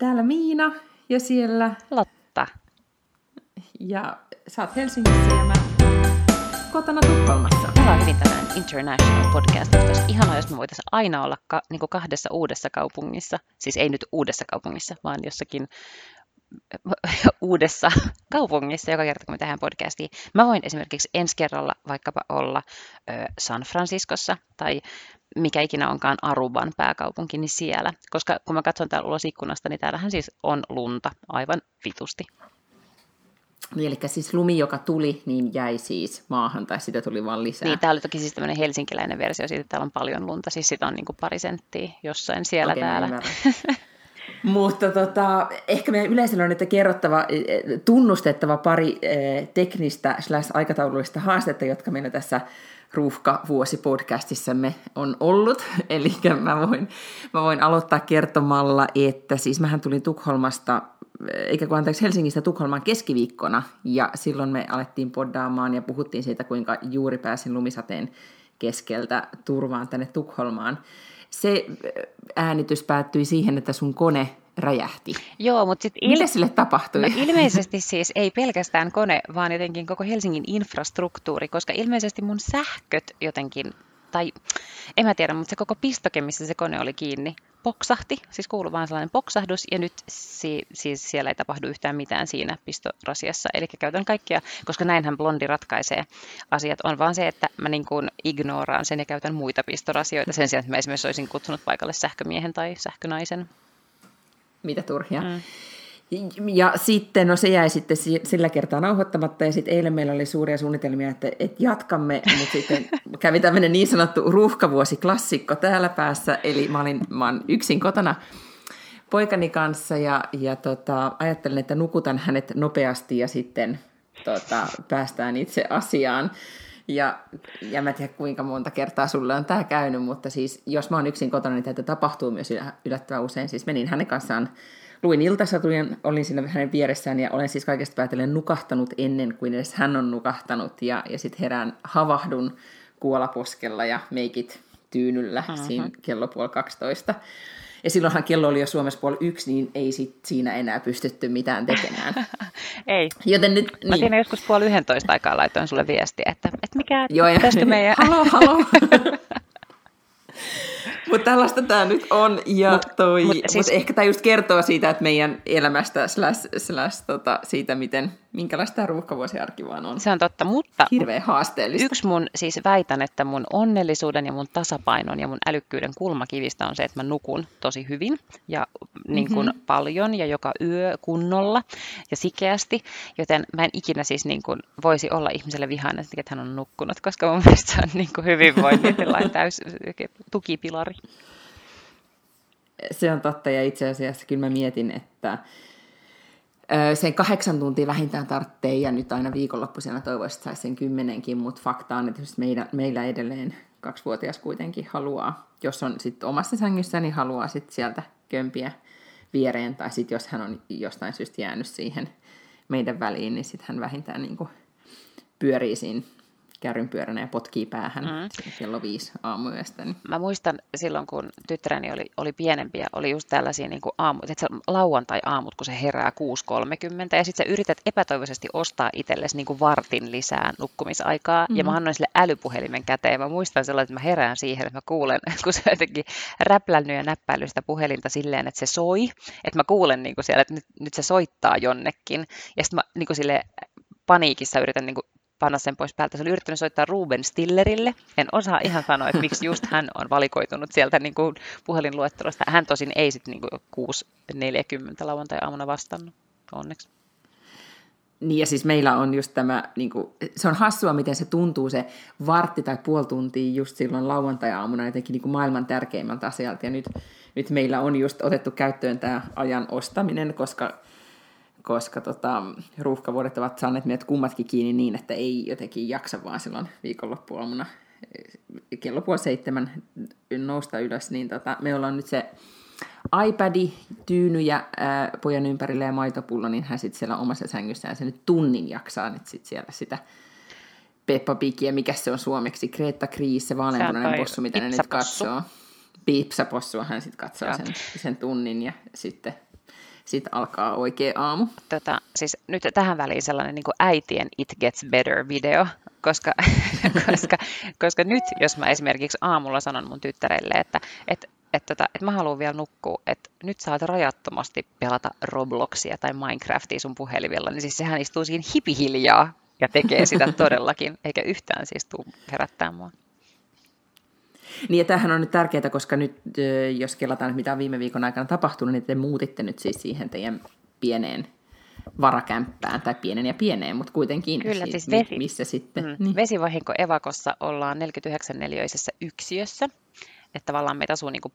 täällä Miina ja siellä Lotta. Ja sä oot Helsingissä ja mä kotona Tukholmassa. Me ollaan hyvin international podcast. Olisi ihanaa, jos me voitaisiin aina olla ka- niin kahdessa uudessa kaupungissa. Siis ei nyt uudessa kaupungissa, vaan jossakin uudessa kaupungissa joka kerta, kun me tehdään podcastia. Mä voin esimerkiksi ensi kerralla vaikkapa olla ö, San Franciscossa tai mikä ikinä onkaan Aruban pääkaupunki, niin siellä. Koska kun mä katson täällä ulos ikkunasta, niin täällähän siis on lunta aivan vitusti. Niin, eli siis lumi, joka tuli, niin jäi siis maahan, tai sitä tuli vaan lisää. Niin, tämä oli toki siis tämmöinen helsinkiläinen versio siitä, että täällä on paljon lunta, siis sitä on niin kuin pari senttiä jossain siellä Okei, täällä. Mutta tota, ehkä meidän yleisöllä on nyt kerrottava, eh, tunnustettava pari eh, teknistä slash aikataulullista haastetta, jotka meillä tässä ruuhka vuosi podcastissamme on ollut. Eli mä voin, mä voin aloittaa kertomalla, että siis mähän tulin Tukholmasta, eikä kun anteeksi Helsingistä Tukholmaan keskiviikkona, ja silloin me alettiin poddaamaan ja puhuttiin siitä, kuinka juuri pääsin lumisateen keskeltä turvaan tänne Tukholmaan. Se äänitys päättyi siihen, että sun kone räjähti. Joo, mutta sitten il... Mitä sille tapahtui? No, ilmeisesti siis ei pelkästään kone, vaan jotenkin koko Helsingin infrastruktuuri, koska ilmeisesti mun sähköt jotenkin, tai en mä tiedä, mutta se koko pistoke, missä se kone oli kiinni, poksahti, siis kuului vaan sellainen poksahdus, ja nyt si- siis siellä ei tapahdu yhtään mitään siinä pistorasiassa. Eli käytän kaikkia, koska näinhän blondi ratkaisee asiat, on vaan se, että mä niin kuin ignoraan sen ja käytän muita pistorasioita sen sijaan, että mä esimerkiksi olisin kutsunut paikalle sähkömiehen tai sähkönaisen. Mitä turhia. Mm. Ja sitten, no se jäi sitten sillä kertaa nauhoittamatta, ja sitten eilen meillä oli suuria suunnitelmia, että, että jatkamme, mutta sitten kävi tämmöinen niin sanottu ruuhkavuosi-klassikko täällä päässä, eli mä olin, mä olin yksin kotona poikani kanssa, ja, ja tota, ajattelin, että nukutan hänet nopeasti, ja sitten tota, päästään itse asiaan. Ja, ja mä en tiedä kuinka monta kertaa sulle on tämä käynyt, mutta siis jos mä oon yksin kotona, niin tätä tapahtuu myös yllättävän usein. Siis menin hänen kanssaan luin iltasatujen, olin siinä hänen vieressään ja olen siis kaikesta päätellen nukahtanut ennen kuin edes hän on nukahtanut ja, ja sitten herään havahdun kuolaposkella ja meikit tyynyllä uh-huh. siinä kello puoli 12. Ja silloinhan kello oli jo Suomessa puoli yksi, niin ei sit siinä enää pystytty mitään tekemään. ei. Joten nyt, niin. Mä siinä joskus puoli yhdentoista aikaa laitoin sulle viestiä, että, että mikä Joo, tästä meidän... halo, halo. Mutta tällaista tämä nyt on, ja mut, toi, mut siis... mut ehkä tämä just kertoo siitä, että meidän elämästä slash, slash tota, siitä, miten, minkälaista tämä ruuhkavuosiarki vaan on. Se on totta, mutta Hirveän haasteellista. yksi mun, siis väitän, että mun onnellisuuden ja mun tasapainon ja mun älykkyyden kulmakivistä on se, että mä nukun tosi hyvin ja niin kuin mm-hmm. paljon ja joka yö kunnolla ja sikeästi, joten mä en ikinä siis niin kuin voisi olla ihmiselle vihainen, että hän on nukkunut, koska mun mielestä se on niin kuin hyvinvointi täys tukipilari. Se on totta, ja itse asiassa kyllä mä mietin, että sen kahdeksan tuntia vähintään tarvitsee, ja nyt aina viikonloppuisena toivoisin, että saisi sen kymmenenkin, mutta fakta on, että meidän, meillä edelleen kaksivuotias kuitenkin haluaa, jos on sitten omassa sängyssä, niin haluaa sitten sieltä kömpiä viereen, tai sitten jos hän on jostain syystä jäänyt siihen meidän väliin, niin sitten hän vähintään niin kuin pyörii siinä kärrynpyöränä ja potkii päähän mm. kello viisi aamuyöstä. Niin. Mä muistan silloin, kun tyttäreni oli, oli pienempiä, oli just tällaisia niin kuin aamu, että lauantai-aamut, kun se herää 6.30, ja sitten sä yrität epätoivoisesti ostaa itsellesi niin kuin vartin lisää nukkumisaikaa, mm-hmm. ja mä annoin sille älypuhelimen käteen, ja mä muistan sellainen, että mä herään siihen, että mä kuulen, kun se jotenkin räplännyt ja näppäillyt sitä puhelinta silleen, että se soi, että mä kuulen niin kuin siellä, että nyt, nyt se soittaa jonnekin, ja sitten mä niin kuin sille paniikissa yritän niin kuin panna sen pois päältä. Se oli yrittänyt soittaa Ruben Stillerille. En osaa ihan sanoa, että miksi just hän on valikoitunut sieltä niin kuin puhelinluettelosta. Hän tosin ei sitten niin 6.40 lauantai-aamuna vastannut, onneksi. Niin ja siis meillä on just tämä, niin kuin, se on hassua, miten se tuntuu se vartti tai puoli tuntia just silloin lauantai-aamuna jotenkin niin kuin maailman tärkeimmältä asialta. Ja nyt, nyt meillä on just otettu käyttöön tämä ajan ostaminen, koska koska tota, ruuhkavuodet ovat saaneet meidät kummatkin kiinni niin, että ei jotenkin jaksa vaan silloin viikonloppuaamuna kello puoli seitsemän nousta ylös, niin tota, me ollaan nyt se iPadi, tyyny ja ää, pojan ympärillä ja maitopullo, niin hän sitten siellä omassa sängyssään se nyt tunnin jaksaa nyt sit siellä sitä Peppa Pigiä, mikä se on suomeksi, Kreta Kriis, se vaaleanpunainen possu, mitä ne nyt katsoo. Pipsapossua hän sitten katsoo sen, sen tunnin ja sitten sitten alkaa oikea aamu. Tota, siis nyt tähän väliin sellainen niin äitien It Gets Better-video, koska, koska, koska nyt, jos mä esimerkiksi aamulla sanon mun tyttärelle, että, että että, tota, että mä haluan vielä nukkua, että nyt saat rajattomasti pelata Robloxia tai Minecraftia sun puhelimella, niin siis sehän istuu siinä hipihiljaa ja tekee sitä todellakin, eikä yhtään siis tuu herättää mua. Niin ja tämähän on nyt tärkeää, koska nyt jos kelataan, mitä on viime viikon aikana tapahtunut, niin te muutitte nyt siis siihen teidän pieneen varakämppään, tai pienen ja pieneen, mutta kuitenkin. Kyllä, siis, siis vesi, missä sitten. Mm, niin. Vesivahinko Evakossa ollaan 49 neliöisessä yksiössä, että tavallaan meitä asuu niin kuin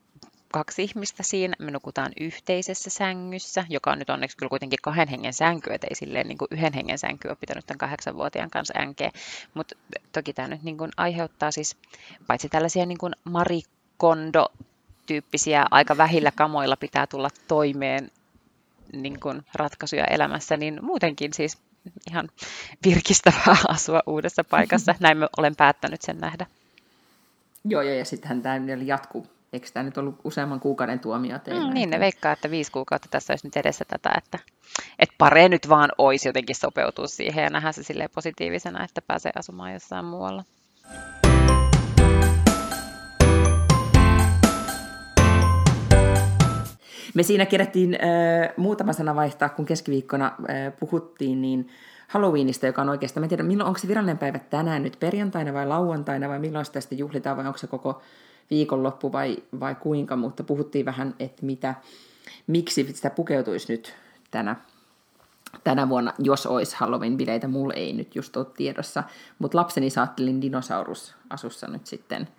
kaksi ihmistä siinä, me nukutaan yhteisessä sängyssä, joka on nyt onneksi kyllä kuitenkin kahden hengen sänky, ettei silleen niin kuin yhden hengen sänky ole pitänyt tämän kahdeksanvuotiaan kanssa änkeä, mutta toki tämä nyt niin kuin aiheuttaa siis paitsi tällaisia niin kuin marikondo tyyppisiä aika vähillä kamoilla pitää tulla toimeen niin kuin ratkaisuja elämässä, niin muutenkin siis ihan virkistävää asua uudessa paikassa. Näin mä olen päättänyt sen nähdä. Joo, joo ja sittenhän tämä jatkuu. Eikö tämä nyt ollut useamman kuukauden tuomio teillä? Mm, niin, ne veikkaa, että viisi kuukautta tässä olisi nyt edessä tätä, että, että pare nyt vaan olisi jotenkin sopeutua siihen ja nähdä se silleen positiivisena, että pääsee asumaan jossain muualla. Me siinä kerättiin äh, muutama sana vaihtaa, kun keskiviikkona äh, puhuttiin, niin Halloweenista, joka on oikeastaan, mä en tiedä, milloin, onko se virallinen päivä tänään nyt perjantaina vai lauantaina vai milloin sitä sitten juhlitaan vai onko se koko viikonloppu vai, vai kuinka, mutta puhuttiin vähän, että mitä, miksi sitä pukeutuisi nyt tänä, tänä vuonna, jos olisi Halloween-bileitä. Mulla ei nyt just ole tiedossa, mutta lapseni saattelin dinosaurusasussa nyt sitten –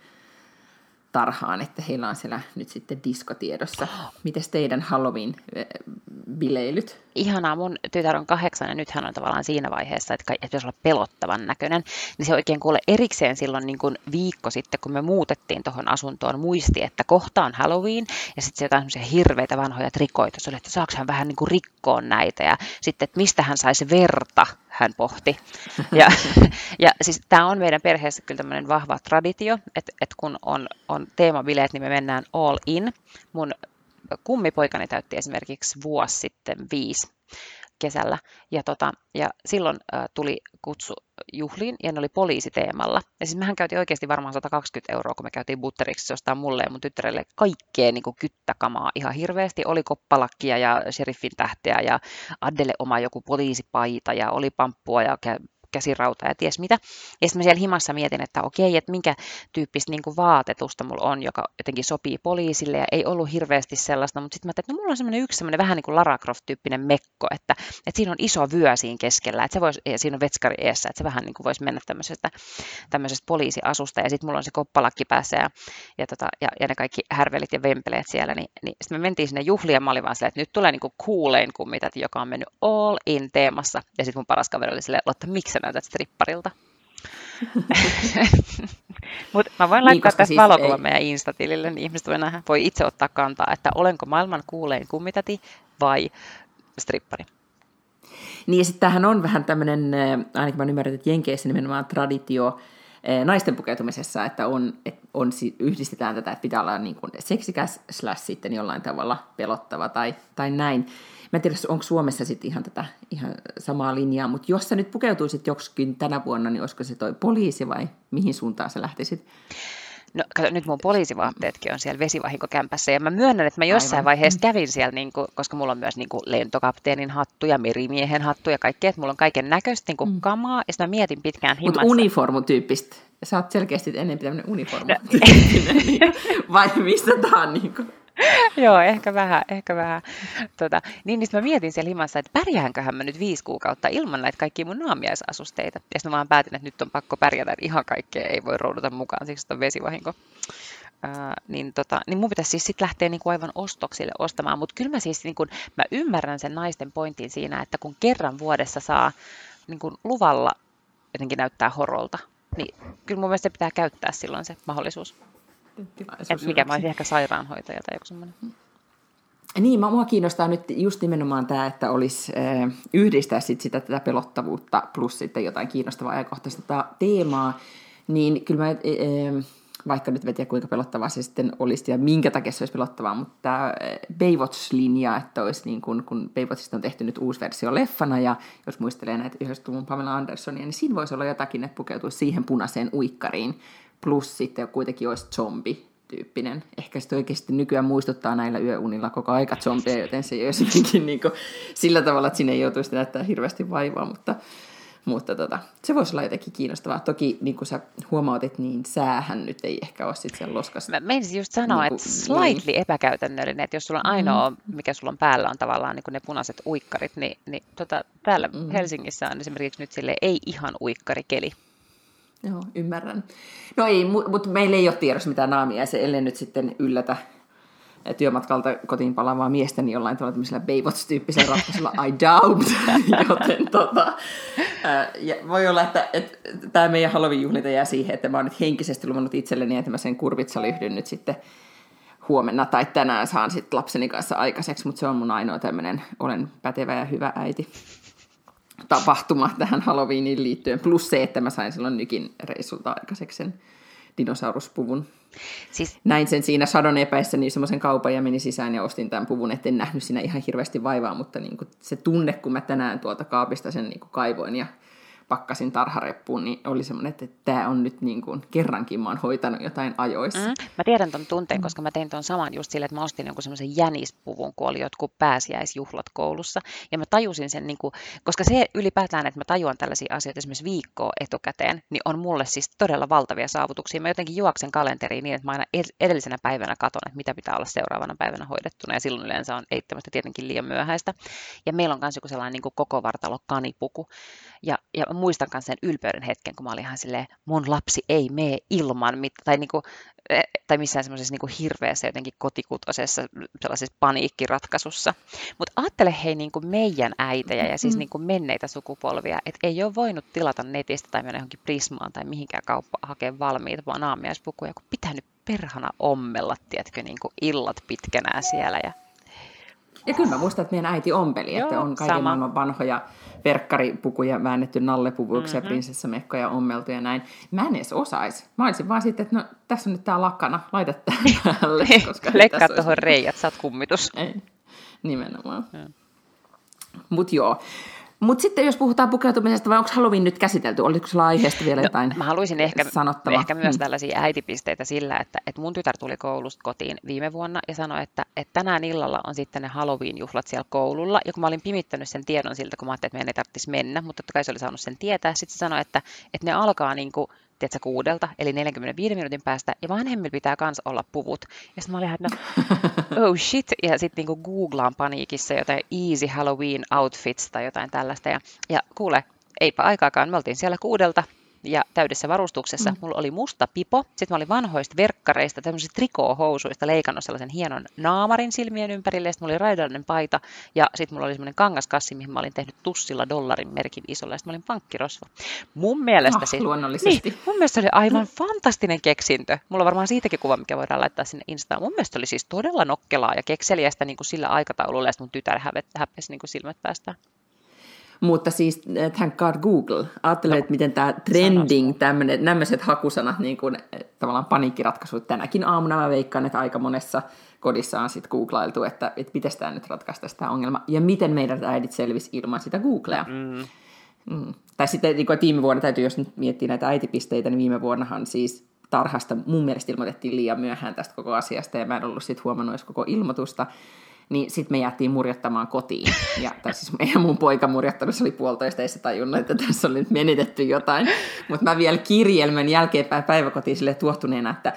tarhaan, että heillä on siellä nyt sitten diskotiedossa. Miten teidän Halloween-bileilyt? Ihanaa, mun tytär on kahdeksan ja nyt hän on tavallaan siinä vaiheessa, että, että pitäisi olla pelottavan näköinen. Niin se oikein kuule erikseen silloin niin kuin viikko sitten, kun me muutettiin tuohon asuntoon, muisti, että kohta on Halloween ja sitten se jotain hirveitä vanhoja trikoita. Se oli, että saako hän vähän niin kuin rikkoa näitä ja sitten, että mistä hän saisi verta hän pohti. Ja, ja siis tämä on meidän perheessä kyllä tämmöinen vahva traditio, että, että kun on, on teemabileet, niin me mennään all in. Mun kummipoikani täytti esimerkiksi vuosi sitten viisi kesällä. Ja, tota, ja silloin ä, tuli kutsu juhliin ja ne oli poliisiteemalla. Ja siis mehän käytiin oikeasti varmaan 120 euroa, kun me käytiin butteriksi ostaa mulle ja mun tyttärelle kaikkea niin kyttäkamaa ihan hirveästi. Oli koppalakkia ja sheriffin tähteä ja Addelle oma joku poliisipaita ja oli pamppua ja käsirauta ja ties mitä. Ja sitten mä siellä himassa mietin, että okei, että minkä tyyppistä niin kuin vaatetusta mulla on, joka jotenkin sopii poliisille. Ja ei ollut hirveästi sellaista, mutta sitten mä ajattelin, että no mulla on semmoinen yksi semmoinen vähän niin kuin Lara Croft-tyyppinen mekko, että, että siinä on iso vyö siinä keskellä, että se voisi, ja siinä on vetskari eessä, että se vähän niin kuin voisi mennä tämmöisestä, tämmöisestä poliisiasusta. Ja sitten mulla on se koppalakki päässä ja, ja, tota, ja, ja, ne kaikki härvelit ja vempeleet siellä, niin, niin sitten me mentiin sinne juhliin ja mä olin vaan silleen, että nyt tulee niin kuin coolein kummitat, joka on mennyt all in teemassa. Ja sitten mun paras kaveri oli silleen, Lotta, miksi näytät stripparilta. Mutta mä voin laittaa niin, tästä siis valokuvan ei... meidän Insta-tilille, niin ihmiset voi, nähdä, voi itse ottaa kantaa, että olenko maailman kuulein kummitati vai strippari. Niin ja sitten tämähän on vähän tämmöinen, ainakin mä ymmärrän, että Jenkeissä nimenomaan traditio naisten pukeutumisessa, että on, että on, yhdistetään tätä, että pitää olla niin kuin seksikäs slash sitten jollain tavalla pelottava tai, tai näin. Mä en tiedä, onko Suomessa sitten ihan tätä ihan samaa linjaa, mutta jos sä nyt pukeutuisit joksikin tänä vuonna, niin olisiko se toi poliisi vai mihin suuntaan sä lähtisit? No kato, nyt mun poliisivaatteetkin on siellä vesivahinkokämpässä ja mä myönnän, että mä jossain Aivan. vaiheessa kävin siellä, niin kuin, koska mulla on myös niin kuin lentokapteenin hattu ja merimiehen hattu ja kaikkea, että mulla on kaiken näköistä niin mm. kamaa ja mä mietin pitkään himassa. Mutta uniformutyyppistä. Sä oot selkeästi enemmän tämmöinen uniformu. No. vai mistä tää on niin kuin? Joo, ehkä vähän, ehkä vähän. Tota, niin, niin mä mietin siellä himassa, että pärjäänköhän mä nyt viisi kuukautta ilman näitä kaikkia mun naamiaisasusteita. Ja sitten mä vaan päätin, että nyt on pakko pärjätä, että ihan kaikkea ei voi roudata mukaan, siksi on vesivahinko. Ää, niin, tota, niin mun pitäisi siis sitten lähteä niinku aivan ostoksille ostamaan, mutta kyllä mä siis niinku, mä ymmärrän sen naisten pointin siinä, että kun kerran vuodessa saa niinku, luvalla jotenkin näyttää horolta, niin kyllä mun mielestä pitää käyttää silloin se mahdollisuus. Et mikä mä olisin ehkä sairaanhoitaja tai joku semmoinen. Niin, mua kiinnostaa nyt just nimenomaan tämä, että olisi äh, yhdistää sit sitä tätä pelottavuutta plus sitten jotain kiinnostavaa ajankohtaista teemaa. Niin kyllä mä, äh, vaikka nyt vetiä kuinka pelottavaa se sitten olisi ja minkä takia se olisi pelottavaa, mutta tämä Baywatch-linja, että olisi niin kuin, kun Baywatchista on tehty nyt uusi versio leffana ja jos muistelee näitä 90-luvun Pamela Andersonia, niin siinä voisi olla jotakin, että pukeutuisi siihen punaiseen uikkariin, plus sitten kuitenkin olisi zombi tyyppinen. Ehkä se oikeasti nykyään muistuttaa näillä yöunilla koko aika zombeja, joten se ei olisi niin kuin sillä tavalla, että sinne ei joutuisi näyttää hirveästi vaivaa, mutta mutta tota, se voisi olla jotenkin kiinnostavaa. Toki niin kuin sä huomautit, niin säähän nyt ei ehkä ole sitten siellä loskassa. Mä menisin just sanoa, niin kuin, että slightly niin. epäkäytännöllinen, että jos sulla on ainoa, mm. mikä sulla on päällä, on tavallaan niin kuin ne punaiset uikkarit, niin, niin tota, täällä mm. Helsingissä on esimerkiksi nyt sille ei ihan uikkarikeli. Joo, ymmärrän. No ei, mutta meillä ei ole tiedossa mitään naamia, se ellei nyt sitten yllätä työmatkalta kotiin palaavaa miestä niin jollain tavalla tämmöisellä Baywatch-tyyppisellä ratkaisulla I doubt, joten tota, ja voi olla, että, että tämä meidän Halloween-juhlinta jää siihen, että mä oon nyt henkisesti luvannut itselleni, että mä sen kurvitsalyhdyn nyt sitten huomenna tai tänään saan sitten lapseni kanssa aikaiseksi, mutta se on mun ainoa tämmöinen olen pätevä ja hyvä äiti tapahtuma tähän Halloweeniin liittyen, plus se, että mä sain silloin nykin reissulta aikaiseksi sen dinosauruspuvun. Siis... Näin sen siinä sadon epäissä niin semmoisen kaupan ja menin sisään ja ostin tämän puvun, etten nähnyt siinä ihan hirveästi vaivaa, mutta niin kuin se tunne, kun mä tänään tuolta kaapista sen niin kuin kaivoin ja pakkasin tarhareppuun, niin oli semmoinen, että tämä on nyt niin kuin, kerrankin mä oon hoitanut jotain ajoissa. Mm, mä tiedän ton tunteen, koska mä tein ton saman just sille, että mä ostin jonkun semmoisen jänispuvun, kun oli jotkut pääsiäisjuhlat koulussa. Ja mä tajusin sen, niin kuin, koska se ylipäätään, että mä tajuan tällaisia asioita esimerkiksi viikkoa etukäteen, niin on mulle siis todella valtavia saavutuksia. Mä jotenkin juoksen kalenteriin niin, että mä aina edellisenä päivänä katon, että mitä pitää olla seuraavana päivänä hoidettuna. Ja silloin yleensä on eittämättä tietenkin liian myöhäistä. Ja meillä on myös joku sellainen niin kuin koko vartalo kanipuku. Ja, ja muistan myös sen ylpeyden hetken, kun mä olin ihan silleen, mun lapsi ei mene ilman, mit, tai, niinku, e, tai missään semmoisessa niinku hirveässä jotenkin kotikutosessa sellaisessa paniikkiratkaisussa. Mutta ajattele hei niinku meidän äitejä ja siis mm. niinku menneitä sukupolvia, että ei ole voinut tilata netistä tai mennä johonkin Prismaan tai mihinkään kauppaan hakea valmiita vaan aamiaispukuja, kun pitää nyt perhana ommella, tiedätkö, niinku illat pitkänään siellä ja ja kyllä mä muistan, että meidän äiti ompeli, Joo, että on kaiken sama. maailman vanhoja verkkaripukuja väännetty nallepuvuiksi mm-hmm. ja prinsessamekkoja ommeltu ja näin. Mä en edes osaisi. Mä olisin vaan sitten, että no tässä on nyt tää lakana, laita päälle. Koska Leikkaa tuohon reijät, sä oot kummitus. Ei, nimenomaan. Mm. Mutta joo, mutta sitten jos puhutaan pukeutumisesta, vai onko Halloween nyt käsitelty? Oliko sulla aiheesta vielä no, jotain Mä haluaisin ehkä, ehkä myös mm. tällaisia äitipisteitä sillä, että, että mun tytär tuli koulusta kotiin viime vuonna ja sanoi, että, että tänään illalla on sitten ne Halloween-juhlat siellä koululla. Ja kun mä olin pimittänyt sen tiedon siltä, kun mä ajattelin, että meidän ei tarvitsisi mennä, mutta totta kai se oli saanut sen tietää. Sitten se sanoi, että, että ne alkaa niin kuin tiedätkö, kuudelta, eli 45 minuutin päästä, ja vanhemmilla pitää myös olla puvut. Ja sitten mä olin että no, oh shit, ja sitten niinku googlaan paniikissa jotain easy Halloween outfits tai jotain tällaista, ja, ja kuule, eipä aikaakaan, me oltiin siellä kuudelta, ja täydessä varustuksessa. Mm. Mulla oli musta pipo, sitten mä olin vanhoista verkkareista, tämmöisistä trikoohousuista leikannut sellaisen hienon naamarin silmien ympärille, sitten mulla oli raidallinen paita, ja sitten mulla oli semmoinen kangaskassi, mihin mä olin tehnyt tussilla dollarin merkin isolla, ja sitten mä olin pankkirosvo. Mun mielestä oh, siis, luonnollisesti. Niin, mun mielestä se oli aivan fantastinen keksintö. Mulla on varmaan siitäkin kuva, mikä voidaan laittaa sinne Instaan. Mun mielestä oli siis todella nokkelaa ja kekseliästä niin kuin sillä aikataululla, ja mun tytär häpesi niin kuin silmät päästä. Mutta siis eh, thank God Google. Ajattelen, no, että miten tämä trending, tämmöiset hakusanat, niin kuin, eh, tavallaan paniikkiratkaisut. Tänäkin aamuna mä veikkaan, että aika monessa kodissa on sitten googlailtu, että, että miten tämä nyt ratkaista tämä ongelma. Ja miten meidän äidit selvisi ilman sitä Googlea. Mm. Mm. Tai sitten niin kuin viime vuonna, täytyy jos nyt miettiä näitä äitipisteitä, niin viime vuonnahan siis tarhasta mun mielestä ilmoitettiin liian myöhään tästä koko asiasta, ja mä en ollut sitten huomannut edes koko ilmoitusta niin sitten me jäätiin murjottamaan kotiin. Ja, tai siis meidän mun poika murjottanut, se oli puolitoista, ei se tajunnut, että tässä oli nyt menetetty jotain. Mutta mä vielä kirjelmän jälkeenpäin päiväkotiin sille tuottuneena, että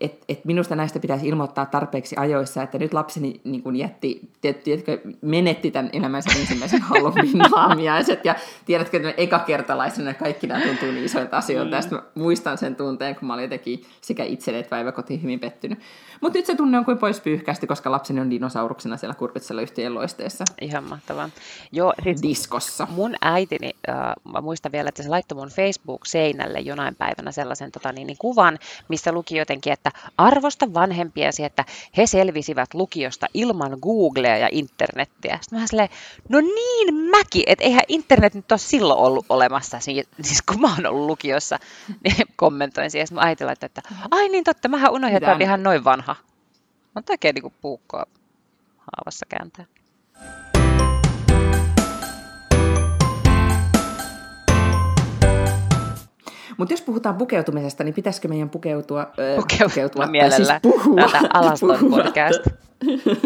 että et minusta näistä pitäisi ilmoittaa tarpeeksi ajoissa, että nyt lapseni niin kun jätti, tiedätkö, menetti tämän elämänsä ensimmäisen Halloween naamiaiset, ja tiedätkö, että ekakertalaisena kaikki nämä tuntuu niin isoilta asioilta, mm. mä muistan sen tunteen, kun mä olin jotenkin sekä itselle että päiväkotiin hyvin pettynyt. Mutta nyt se tunne on kuin pois pyyhkästi, koska lapseni on dinosauruksena siellä Kurpitsella yhtiön loisteessa. Ihan mahtavaa. Joo, siis Diskossa. Mun äitini, äh, mä muistan vielä, että se laittoi mun Facebook-seinälle jonain päivänä sellaisen tota, niin, niin, kuvan, missä luki jotenkin, että arvosta vanhempiasi, että he selvisivät lukiosta ilman Googlea ja internettiä. Sitten mä silleen, no niin mäkin, että eihän internet nyt ole silloin ollut olemassa, siis kun mä oon ollut lukiossa, niin kommentoin siihen. Mä äiti että ai niin totta, mähän unohdin, että ihan noin vanha. Mä oikein niin puukkoa haavassa kääntää. Mutta jos puhutaan pukeutumisesta, niin pitäisikö meidän pukeutua? Pukeutua, pukeutua mielellä. Siis puhua. Alaston podcast.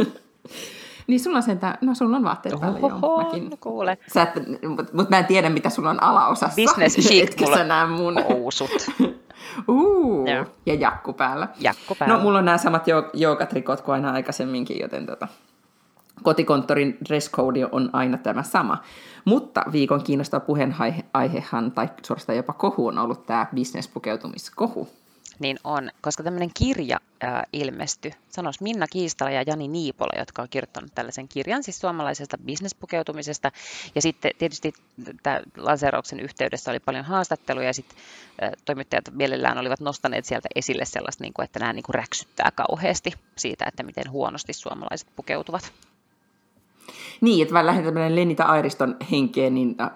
niin sulla on sentä, no sulla on vaatteet päällä joo. Mäkin. No kuule. Mutta mut mä en tiedä, mitä sulla on alaosassa. Business chic. Sä näe mun? Housut. Uh, ja. ja jakku päällä. Jakku päällä. No mulla on nämä samat joogatrikot kuin aina aikaisemminkin, joten tota, kotikonttorin dress code on aina tämä sama. Mutta viikon kiinnostava puheenaihehan, tai suorastaan jopa kohu, on ollut tämä bisnespukeutumiskohu. Niin on, koska tämmöinen kirja äh, ilmestyi, sanois Minna Kiistala ja Jani Niipola, jotka on kirjoittanut tällaisen kirjan, siis suomalaisesta bisnespukeutumisesta. Ja sitten tietysti tämä lanseerauksen yhteydessä oli paljon haastatteluja, ja sitten äh, toimittajat mielellään olivat nostaneet sieltä esille sellaista, niin kuin, että nämä niin kuin räksyttää kauheasti siitä, että miten huonosti suomalaiset pukeutuvat. Niin, että vähän lähinnä tämmöinen Lenita Airiston henkeen, niin äh,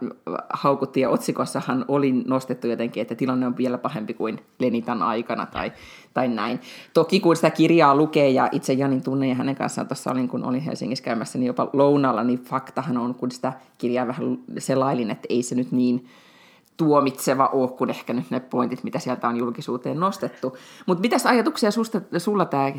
haukuttiin ja otsikossahan oli nostettu jotenkin, että tilanne on vielä pahempi kuin Lenitan aikana tai, tai näin. Toki kun sitä kirjaa lukee ja itse Janin tunne ja hänen kanssaan tuossa olin, kun olin Helsingissä käymässä, niin jopa lounalla, niin faktahan on, kun sitä kirjaa vähän selailin, että ei se nyt niin tuomitseva ole kuin ehkä nyt ne pointit, mitä sieltä on julkisuuteen nostettu. Mutta mitäs ajatuksia susta, sulla tämä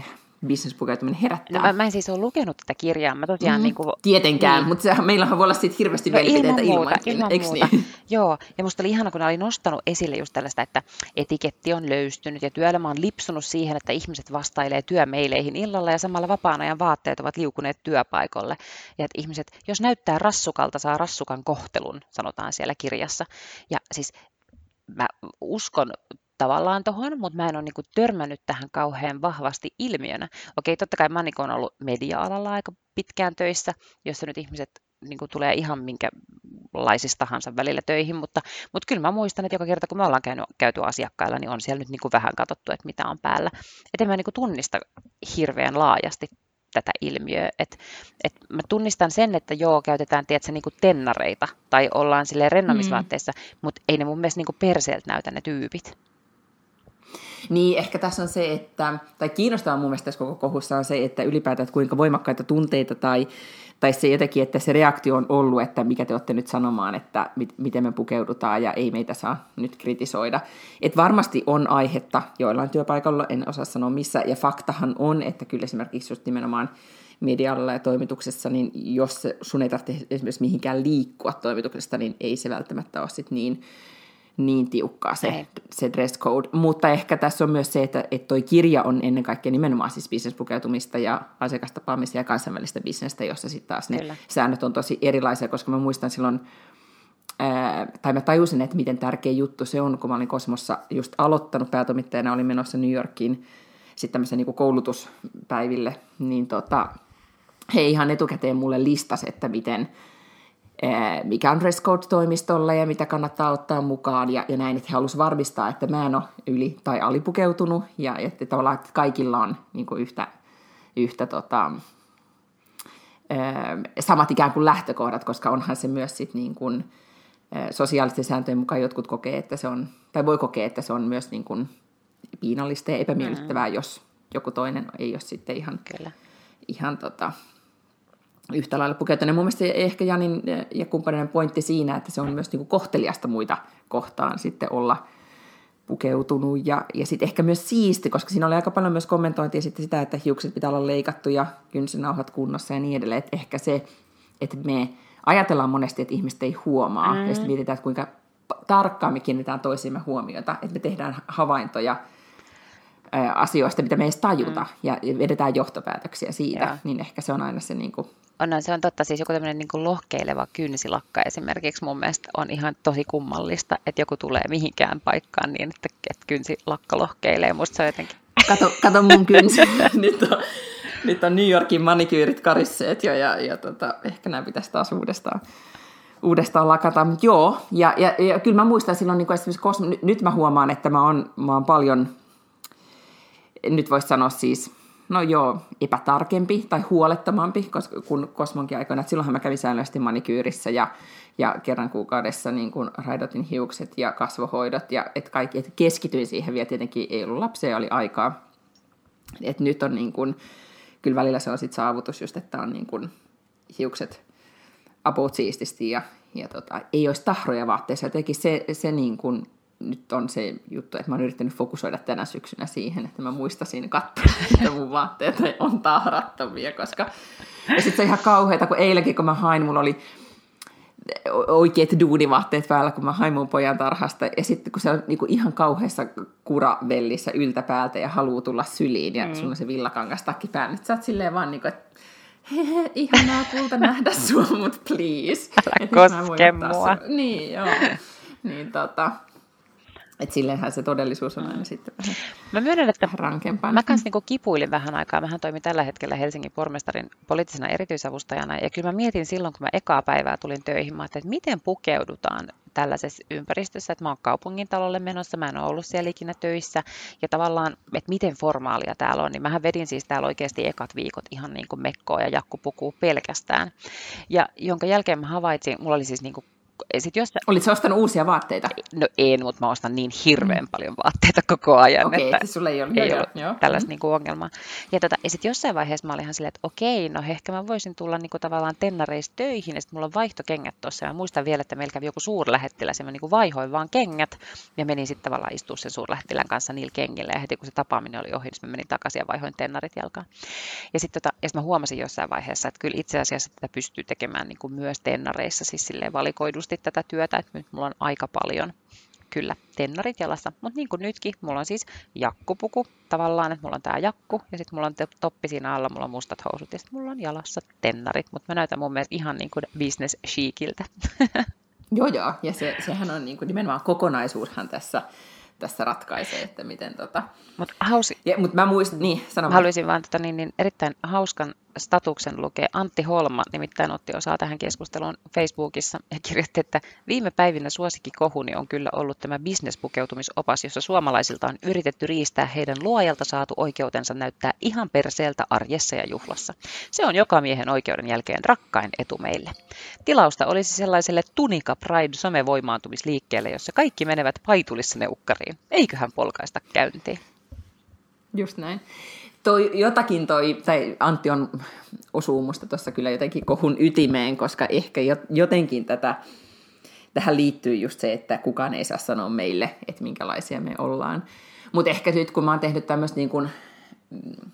bisnespukeutuminen herättää. No, mä, mä en siis ole lukenut tätä kirjaa. Mä tosiaan, mm, niin kuin, Tietenkään, niin. mutta sehän, meillähän voi olla siitä hirveästi no, mielipiteitä ilman, muuta, ilman muuta. Niin? Joo, ja musta oli ihana, kun oli nostanut esille just tällaista, että etiketti on löystynyt ja työelämä on lipsunut siihen, että ihmiset vastailee työmeileihin illalla ja samalla vapaan ajan vaatteet ovat liukuneet työpaikolle. Ja että ihmiset, jos näyttää rassukalta, saa rassukan kohtelun, sanotaan siellä kirjassa. Ja siis mä uskon tavallaan tuohon, mutta mä en ole niinku törmännyt tähän kauhean vahvasti ilmiönä. Okei, totta kai mä niinku ollut media-alalla aika pitkään töissä, jossa nyt ihmiset niin kuin tulee ihan minkälaisista tahansa välillä töihin, mutta, mutta kyllä mä muistan, että joka kerta kun me ollaan käynyt, käyty asiakkailla, niin on siellä nyt niin kuin vähän katsottu, että mitä on päällä. Että mä niin kuin tunnista hirveän laajasti tätä ilmiöä. Et, et mä tunnistan sen, että joo, käytetään tiedätkö, niin kuin tennareita tai ollaan sille rennomisvaatteissa, mm. mutta ei ne mun mielestä niin kuin perseeltä näytä ne tyypit. Niin ehkä tässä on se, että, tai kiinnostavaa mun mielestä tässä koko kohussa on se, että ylipäätään, että kuinka voimakkaita tunteita tai, tai se jotenkin, että se reaktio on ollut, että mikä te olette nyt sanomaan, että mit, miten me pukeudutaan ja ei meitä saa nyt kritisoida. Et varmasti on aihetta joillain työpaikalla, en osaa sanoa missä, ja faktahan on, että kyllä esimerkiksi just nimenomaan medialla ja toimituksessa, niin jos sun ei tarvitse esimerkiksi mihinkään liikkua toimituksesta, niin ei se välttämättä ole sit niin niin tiukkaa se, se dress code. Mutta ehkä tässä on myös se, että, että toi kirja on ennen kaikkea nimenomaan siis bisnespukeutumista ja asiakastapaamista ja kansainvälistä bisnestä, jossa sitten taas ne Kyllä. säännöt on tosi erilaisia, koska mä muistan silloin, ää, tai mä tajusin, että miten tärkeä juttu se on, kun mä olin Kosmossa just aloittanut päätoimittajana, olin menossa New Yorkiin sitten tämmöisen niin koulutuspäiville, niin tota, he ihan etukäteen mulle listas, että miten, mikä on dress code-toimistolla ja mitä kannattaa ottaa mukaan ja, ja näin, että he halusivat varmistaa, että mä en ole yli- tai alipukeutunut ja että tavallaan että kaikilla on niin kuin yhtä, yhtä tota, samat ikään kuin lähtökohdat, koska onhan se myös sit niin kuin, sosiaalisten sääntöjen mukaan jotkut kokee, että se on, tai voi kokea, että se on myös niin kuin piinallista ja epämiellyttävää, mm. jos joku toinen ei ole sitten ihan, Kyllä. ihan tota, yhtä lailla pukeutunut. Mun mielestä ehkä Janin ja kumppaneiden pointti siinä, että se on myös niin kuin kohteliasta muita kohtaan sitten olla pukeutunut ja, ja sitten ehkä myös siisti, koska siinä oli aika paljon myös kommentointia sitten sitä, että hiukset pitää olla leikattu ja kynsinauhat kunnossa ja niin edelleen. Että ehkä se, että me ajatellaan monesti, että ihmiset ei huomaa mm. ja sitten mietitään, että kuinka tarkkaan me kiinnitetään toisiimme huomiota, että me tehdään havaintoja asioista, mitä me ei tajuta, mm. ja vedetään johtopäätöksiä siitä, Joo. niin ehkä se on aina se niin kuin, on, se on totta. Siis joku tämmöinen niin lohkeileva kynsilakka esimerkiksi mun mielestä on ihan tosi kummallista, että joku tulee mihinkään paikkaan niin, että, että kynsilakka lohkeilee. Musta se on jotenkin... Kato, kato mun kynsi. nyt, on, nyt on New Yorkin manikyyrit karisseet jo ja, ja tota, ehkä nämä pitäisi taas uudestaan uudestaan lakata. Mutta joo, ja, ja, ja kyllä mä muistan silloin niin esimerkiksi Kosmo, nyt, nyt mä huomaan, että mä oon, mä oon paljon nyt voisi sanoa siis, no joo, epätarkempi tai huolettomampi koska, kuin Kosmonkin aikoina. Että silloinhan mä kävin säännöllisesti manikyyrissä ja, ja kerran kuukaudessa niin kuin raidotin hiukset ja kasvohoidot ja et kaikki, et keskityin siihen vielä tietenkin, ei ollut lapsia, oli aikaa. Et nyt on niin kuin, kyllä välillä se on sit saavutus just, että on niin kuin hiukset about siististi ja, ja tota, ei olisi tahroja vaatteissa. Jotenkin se, se niin kuin nyt on se juttu, että mä oon yrittänyt fokusoida tänä syksynä siihen, että mä muistasin katsoa, että mun vaatteet on tahrattomia, koska... Ja sitten se on ihan kauheata, kun eilenkin kun mä hain, mulla oli oikeat duunivaatteet päällä, kun mä hain mun pojan tarhasta. Ja sitten kun se on niinku ihan kauheassa kuravellissä yltäpäältä ja haluaa tulla syliin ja mm. sulla on se villakangas takki päällä, niin sä oot silleen vaan niinku, että hehe, ihanaa kulta nähdä sua, mut please. Älä koske mua. Niin, joo. Niin tota, että silleenhän se todellisuus on aina sitten vähän Mä myönnän, että rankempaa. Mä kanssa niin kipuilin vähän aikaa. Mähän toimin tällä hetkellä Helsingin pormestarin poliittisena erityisavustajana. Ja kyllä mä mietin silloin, kun mä ekaa päivää tulin töihin, mä että miten pukeudutaan tällaisessa ympäristössä, että mä oon kaupungin talolle menossa, mä en ole ollut siellä ikinä töissä, ja tavallaan, että miten formaalia täällä on, niin mähän vedin siis täällä oikeasti ekat viikot ihan niin kuin mekkoa ja jakkupukua pelkästään, ja jonka jälkeen mä havaitsin, mulla oli siis niin kuin sit jos... Olitko ostanut uusia vaatteita? No en, mutta mä ostan niin hirveän mm. paljon vaatteita koko ajan, okay, että siis sulla ei, ole, ei ollut joo. tällaista mm. niin kuin ongelmaa. Ja, tota, ja sitten jossain vaiheessa mä olin ihan silleen, että okei, no ehkä mä voisin tulla niin kuin tavallaan tennareista töihin, ja sitten mulla on vaihtokengät tuossa, ja mä muistan vielä, että meillä kävi joku suurlähettiläs, ja mä niin kuin vaihoin vaan kengät, ja menin sitten tavallaan istua sen suurlähettilän kanssa niillä kengillä, ja heti kun se tapaaminen oli ohi, niin mä menin takaisin ja vaihoin tennarit jalkaan. Ja sitten tota, ja sit mä huomasin jossain vaiheessa, että kyllä itse asiassa tätä pystyy tekemään niin kuin myös tennareissa, siis silleen valikoidusti tätä työtä, että nyt mulla on aika paljon kyllä tennarit jalassa, mutta niin kuin nytkin, mulla on siis jakkupuku tavallaan, että mulla on tää jakku ja sitten mulla on toppi siinä alla, mulla on mustat housut ja sitten mulla on jalassa tennarit, mutta mä näytän mun mielestä ihan niin kuin business chiciltä. Joo, joo, ja se, sehän on niin kuin nimenomaan kokonaisuushan tässä tässä ratkaisee, että miten tota... Mut hausi... ja, mut mä muistin, niin, sano Haluaisin vaan tota, niin, niin, erittäin hauskan statuksen lukee Antti Holma, nimittäin otti osaa tähän keskusteluun Facebookissa ja kirjoitti, että viime päivinä suosikkikohuni on kyllä ollut tämä bisnespukeutumisopas, jossa suomalaisilta on yritetty riistää heidän luojalta saatu oikeutensa näyttää ihan perseeltä arjessa ja juhlassa. Se on joka miehen oikeuden jälkeen rakkain etu meille. Tilausta olisi sellaiselle Tunika Pride somevoimaantumisliikkeelle, jossa kaikki menevät paitulissa neukkariin. Eiköhän polkaista käyntiin. Just näin toi, jotakin toi, tai Antti on, osuu musta tuossa kyllä jotenkin kohun ytimeen, koska ehkä jotenkin tätä, tähän liittyy just se, että kukaan ei saa sanoa meille, että minkälaisia me ollaan. Mutta ehkä nyt kun mä oon tehnyt tämmöistä niin kuin, mm,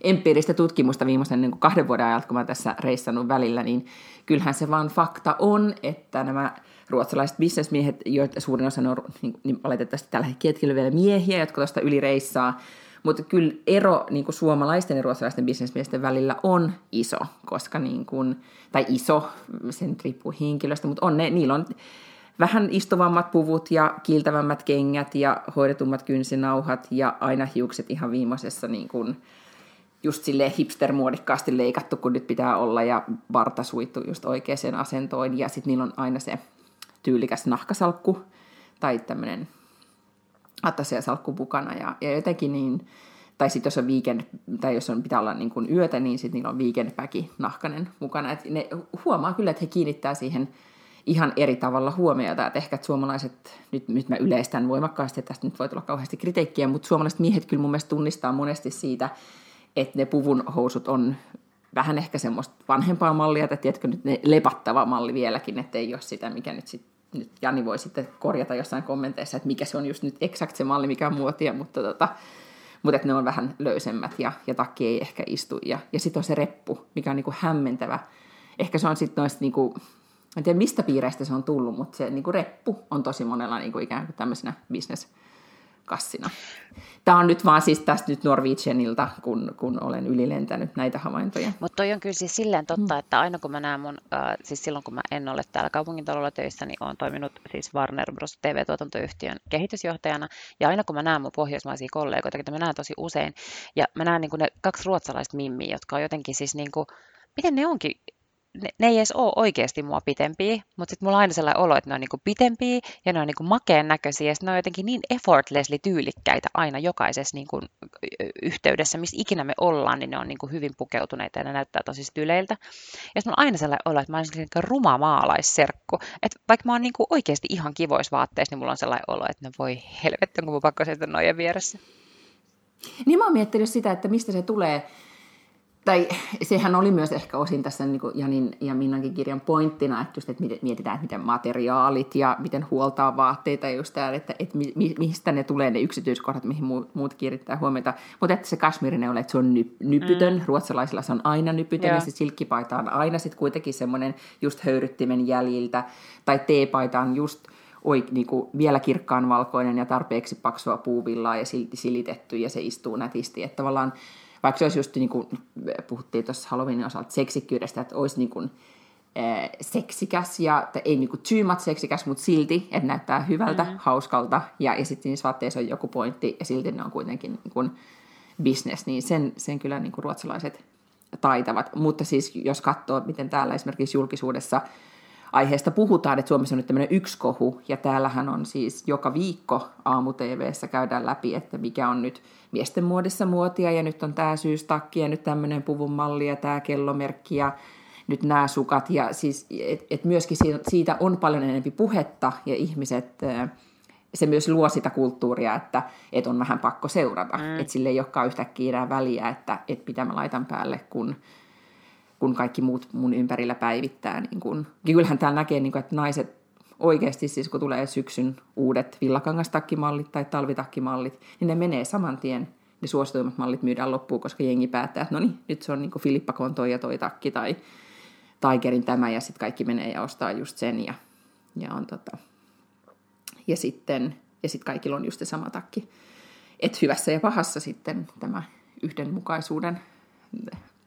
empiiristä tutkimusta viimeisen niin kuin kahden vuoden ajalta, kun mä tässä reissannut välillä, niin kyllähän se vaan fakta on, että nämä ruotsalaiset bisnesmiehet, joita suurin osa on niin, niin valitettavasti tällä hetkellä vielä miehiä, jotka tuosta yli reissaa, mutta kyllä ero niin kuin suomalaisten ja ruotsalaisten bisnesmiesten välillä on iso, koska niin kuin, tai iso, sen riippuu henkilöstä, mutta on ne, niillä on vähän istuvammat puvut ja kiiltävämmät kengät ja hoidetummat kynsinauhat ja aina hiukset ihan viimeisessä niin kuin, just sille hipstermuodikkaasti leikattu, kun nyt pitää olla, ja varta suittu just oikeaan asentoon, ja sitten niillä on aina se tyylikäs nahkasalkku, tai tämmöinen Attasia-salkku mukana ja, ja jotenkin niin, tai sitten jos on weekend, tai jos on, pitää olla niin kuin yötä, niin sitten niillä on weekendpäki nahkanen mukana. Et ne huomaa kyllä, että he kiinnittää siihen ihan eri tavalla huomiota, että ehkä että suomalaiset, nyt, nyt mä yleistän voimakkaasti, että tästä nyt voi tulla kauheasti kritiikkiä, mutta suomalaiset miehet kyllä mun mielestä tunnistaa monesti siitä, että ne puvun housut on vähän ehkä semmoista vanhempaa mallia, että tiedätkö nyt ne lepattava malli vieläkin, että ei ole sitä, mikä nyt sitten nyt Jani voi sitten korjata jossain kommenteissa, että mikä se on just nyt eksakt se malli, mikä on muotia, mutta, tota, mutta että ne on vähän löysemmät ja, ja takki ei ehkä istu. Ja, ja sitten on se reppu, mikä on niinku hämmentävä. Ehkä se on sitten noista, niinku, en tiedä mistä piireistä se on tullut, mutta se niinku reppu on tosi monella niinku ikään kuin tämmöisenä business kassina. Tämä on nyt vaan siis tästä nyt Norwegianilta, kun, kun olen ylilentänyt näitä havaintoja. Mutta toi on kyllä siis silleen totta, että aina kun mä näen mun, äh, siis silloin kun mä en ole täällä kaupungintalolla töissä, niin olen toiminut siis Warner Bros. TV-tuotantoyhtiön kehitysjohtajana. Ja aina kun mä näen mun pohjoismaisia kollegoita, että mä näen tosi usein, ja mä näen niin ne kaksi ruotsalaista mimmiä, jotka on jotenkin siis niin kuin, miten ne onkin ne, ne ei edes ole oikeasti mua pitempiä, mutta sitten mulla on aina sellainen olo, että ne on niinku pitempiä ja ne on niinku makeen näköisiä ja ne on jotenkin niin effortlessly tyylikkäitä aina jokaisessa niinku yhteydessä, missä ikinä me ollaan, niin ne on niinku hyvin pukeutuneita ja ne näyttää tosi styleiltä. Ja sitten on aina sellainen olo, että mä olisin niinku ruma maalaisserkku. Että vaikka mä oon niinku oikeasti ihan kivoissa vaatteissa, niin mulla on sellainen olo, että ne voi helvetti, onko mun pakko sieltä nojen vieressä. Niin mä oon miettinyt sitä, että mistä se tulee tai sehän oli myös ehkä osin tässä niin kuin Janin ja Minnankin kirjan pointtina, että, just, että mietitään, että miten materiaalit ja miten huoltaa vaatteita ja just tämä, että, että mistä ne tulee ne yksityiskohdat, mihin muut, kiinnittää huomiota. Mutta että se kasmirinen ole, että se on ny, nypytön, mm. ruotsalaisilla se on aina nypytön ja, ja se silkkipaita on aina sitten kuitenkin semmoinen just höyryttimen jäljiltä, tai teepaita on just oik, niin kuin vielä kirkkaan valkoinen ja tarpeeksi paksua puuvillaa ja silti silitetty ja se istuu nätisti, että tavallaan vaikka se olisi just niin kuin puhuttiin tuossa Halloweenin osalta seksikkyydestä, että olisi niin kuin, äh, seksikäs ja ei niin kuin too much seksikäs, mutta silti, että näyttää hyvältä, mm-hmm. hauskalta ja, ja sitten niissä vaatteissa on joku pointti ja silti ne on kuitenkin niin kuin business, niin sen, sen kyllä niin kuin ruotsalaiset taitavat. Mutta siis jos katsoo, miten täällä esimerkiksi julkisuudessa aiheesta puhutaan, että Suomessa on nyt tämmöinen yksi kohu, ja täällähän on siis joka viikko aamu TVssä käydään läpi, että mikä on nyt miesten muodissa muotia, ja nyt on tämä syystakki, ja nyt tämmöinen puvun malli, ja tämä kellomerkki, ja nyt nämä sukat, ja siis, et, et myöskin siitä, on paljon enemmän puhetta, ja ihmiset, se myös luo sitä kulttuuria, että et on vähän pakko seurata, mm. että sille ei olekaan yhtäkkiä enää väliä, että et mitä mä laitan päälle, kun kun kaikki muut mun ympärillä päivittää. Niin kun, kyllähän täällä näkee, niin kun, että naiset oikeasti, siis kun tulee syksyn uudet villakangastakkimallit tai talvitakkimallit, niin ne menee saman tien. Ne suosituimmat mallit myydään loppuun, koska jengi päättää, että no niin, nyt se on niin Filippa Konto ja toi takki tai Tigerin tämä ja sitten kaikki menee ja ostaa just sen ja, ja, on tota, ja sitten ja sitten kaikilla on just se sama takki. Et hyvässä ja pahassa sitten tämä yhdenmukaisuuden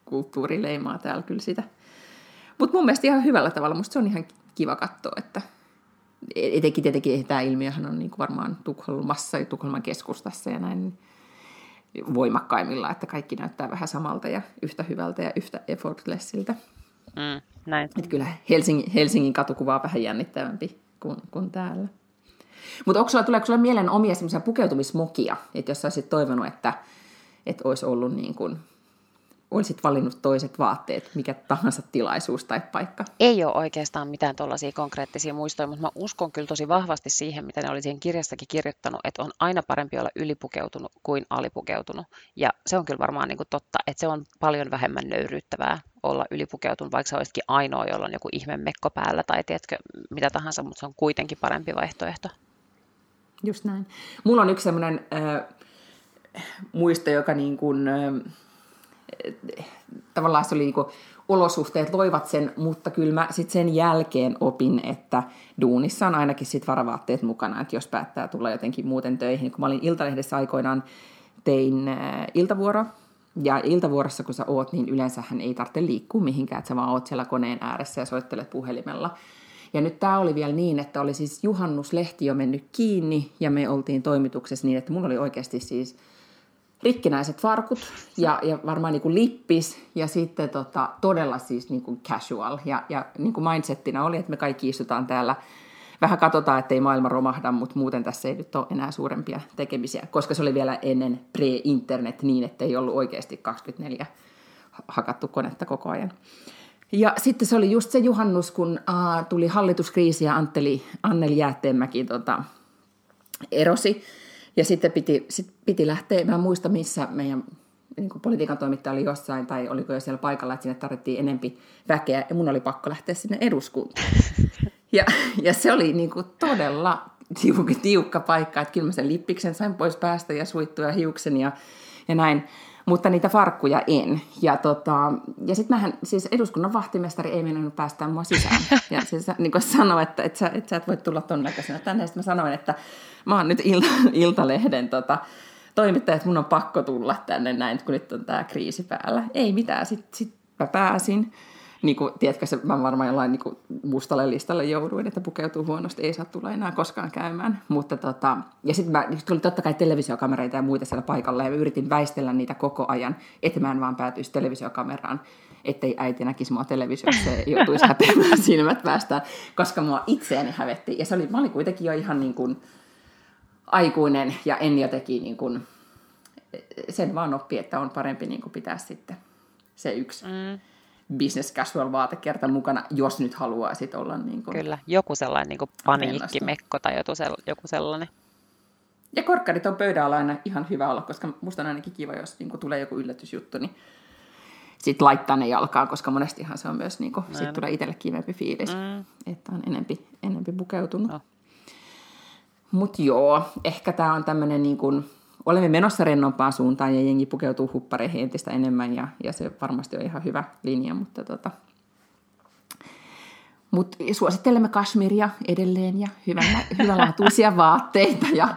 kulttuuri leimaa täällä kyllä sitä. Mutta mun mielestä ihan hyvällä tavalla. Musta se on ihan kiva katsoa, että etenkin tietenkin tämä ilmiöhän on niin kuin varmaan Tukholmassa ja Tukholman keskustassa ja näin voimakkaimmilla, että kaikki näyttää vähän samalta ja yhtä hyvältä ja yhtä effortlessiltä. Mm, näin. Että kyllä Helsingin, Helsingin katukuva on vähän jännittävämpi kuin, kuin täällä. Mutta onko sulla, tuleeko sulla mieleen omia semmoisia pukeutumismokia, että jos sä olisit toivonut, että, että olisi ollut niin kuin olisit valinnut toiset vaatteet, mikä tahansa tilaisuus tai paikka? Ei ole oikeastaan mitään tuollaisia konkreettisia muistoja, mutta mä uskon kyllä tosi vahvasti siihen, mitä ne oli siihen kirjassakin kirjoittanut, että on aina parempi olla ylipukeutunut kuin alipukeutunut. Ja se on kyllä varmaan niin kuin totta, että se on paljon vähemmän nöyryyttävää olla ylipukeutunut, vaikka sä olisikin ainoa, jolla on joku ihme mekko päällä tai tiedätkö, mitä tahansa, mutta se on kuitenkin parempi vaihtoehto. Just näin. Mulla on yksi sellainen äh, muisto, joka niin kuin, äh, tavallaan se oli niin kuin, olosuhteet loivat sen, mutta kyllä mä sitten sen jälkeen opin, että duunissa on ainakin sit varavaatteet mukana, että jos päättää tulla jotenkin muuten töihin. Kun mä olin Iltalehdessä aikoinaan, tein äh, iltavuoro, ja iltavuorossa kun sä oot, niin yleensähän ei tarvitse liikkua mihinkään, että sä vaan oot siellä koneen ääressä ja soittelet puhelimella. Ja nyt tämä oli vielä niin, että oli siis juhannuslehti jo mennyt kiinni ja me oltiin toimituksessa niin, että mulla oli oikeasti siis – rikkinäiset farkut ja, ja varmaan niin kuin lippis ja sitten tota, todella siis niin kuin casual. Ja, ja niin kuin mindsettinä oli, että me kaikki istutaan täällä, vähän katsotaan, ettei maailma romahda, mutta muuten tässä ei nyt ole enää suurempia tekemisiä, koska se oli vielä ennen pre-internet niin, että ei ollut oikeasti 24 hakattu konetta koko ajan. Ja sitten se oli just se juhannus, kun uh, tuli hallituskriisi ja Anteli, Anneli Jäätteenmäki tota, erosi. Ja sitten piti, sit piti lähteä, mä en muista missä meidän niin kuin politiikan toimittaja oli jossain tai oliko jo siellä paikalla, että sinne tarvittiin enempi väkeä ja mun oli pakko lähteä sinne eduskuntaan. Ja, ja se oli niin kuin todella tiukka, tiukka paikka, että kyllä mä sen lippiksen sain pois päästä ja suittua hiuksen ja, ja näin mutta niitä farkkuja en. Ja, tota, ja sitten mähän, siis eduskunnan vahtimestari ei mennyt päästään mua sisään. Ja siis niin sanoi, että, että, sä, että sä et voi tulla ton näköisenä tänne. Sitten mä sanoin, että mä oon nyt ilta, Iltalehden tota, toimittaja, että mun on pakko tulla tänne näin, kun nyt on tämä kriisi päällä. Ei mitään, sitten sit mä pääsin. Niin kuin, tiedätkö, se, mä varmaan jollain niin kuin, mustalle listalle jouduin, että pukeutuu huonosti, ei saa tulla enää koskaan käymään. Mutta tota, ja sitten mä, tuli totta kai televisiokamereita ja muita siellä paikalla, ja mä yritin väistellä niitä koko ajan, että mä en vaan päätyisi televisiokameraan, ettei äiti näkisi mua televisiossa ja joutuisi häpeämään silmät päästään, koska mua itseäni hävetti. Ja se oli, mä olin kuitenkin jo ihan niin kuin, aikuinen, ja Enja teki niin kuin, sen vaan oppi, että on parempi niin kuin pitää sitten se yksi mm. Business casual vaatekerta mukana, jos nyt haluaa sit olla niin kuin Kyllä, joku sellainen niin kuin paniikkimekko tai joku sellainen. Ja korkkarit on pöydällä aina ihan hyvä olla, koska musta on ainakin kiva, jos niin kuin tulee joku yllätysjuttu, niin sitten laittaa ne jalkaan, koska monestihan se on myös, niin kuin, sit tulee itselle kivempi fiilis, mm. että on enempi, enempi pukeutunut. No. Mutta joo, ehkä tämä on tämmöinen niin kuin, olemme menossa rennompaan suuntaan ja jengi pukeutuu huppareihin entistä enemmän ja, ja se varmasti on ihan hyvä linja, mutta tota, mut suosittelemme Kashmiria edelleen ja hyvän, hyvänlaatuisia vaatteita ja,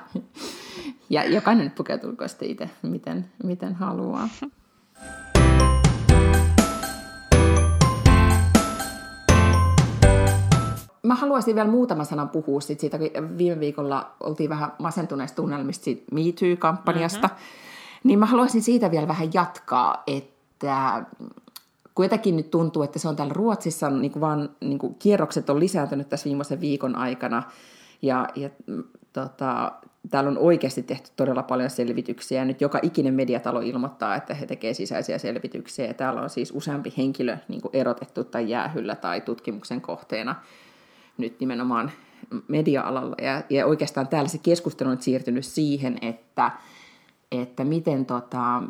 ja jokainen pukeutuu sitten itse miten, miten haluaa. Mä haluaisin vielä muutaman sanan puhua sit siitä, kun viime viikolla oltiin vähän masentuneista tunnelmista siitä Me Too-kampanjasta, mm-hmm. niin mä haluaisin siitä vielä vähän jatkaa, että kuitenkin nyt tuntuu, että se on täällä Ruotsissa, niin kuin vaan niin kuin kierrokset on lisääntynyt tässä viimeisen viikon aikana, ja, ja tota, täällä on oikeasti tehty todella paljon selvityksiä. Nyt joka ikinen mediatalo ilmoittaa, että he tekevät sisäisiä selvityksiä. Ja täällä on siis useampi henkilö niin erotettu tai jäähyllä tai tutkimuksen kohteena nyt nimenomaan media-alalla. Ja, ja oikeastaan täällä se keskustelu on siirtynyt siihen, että, että miten, tota,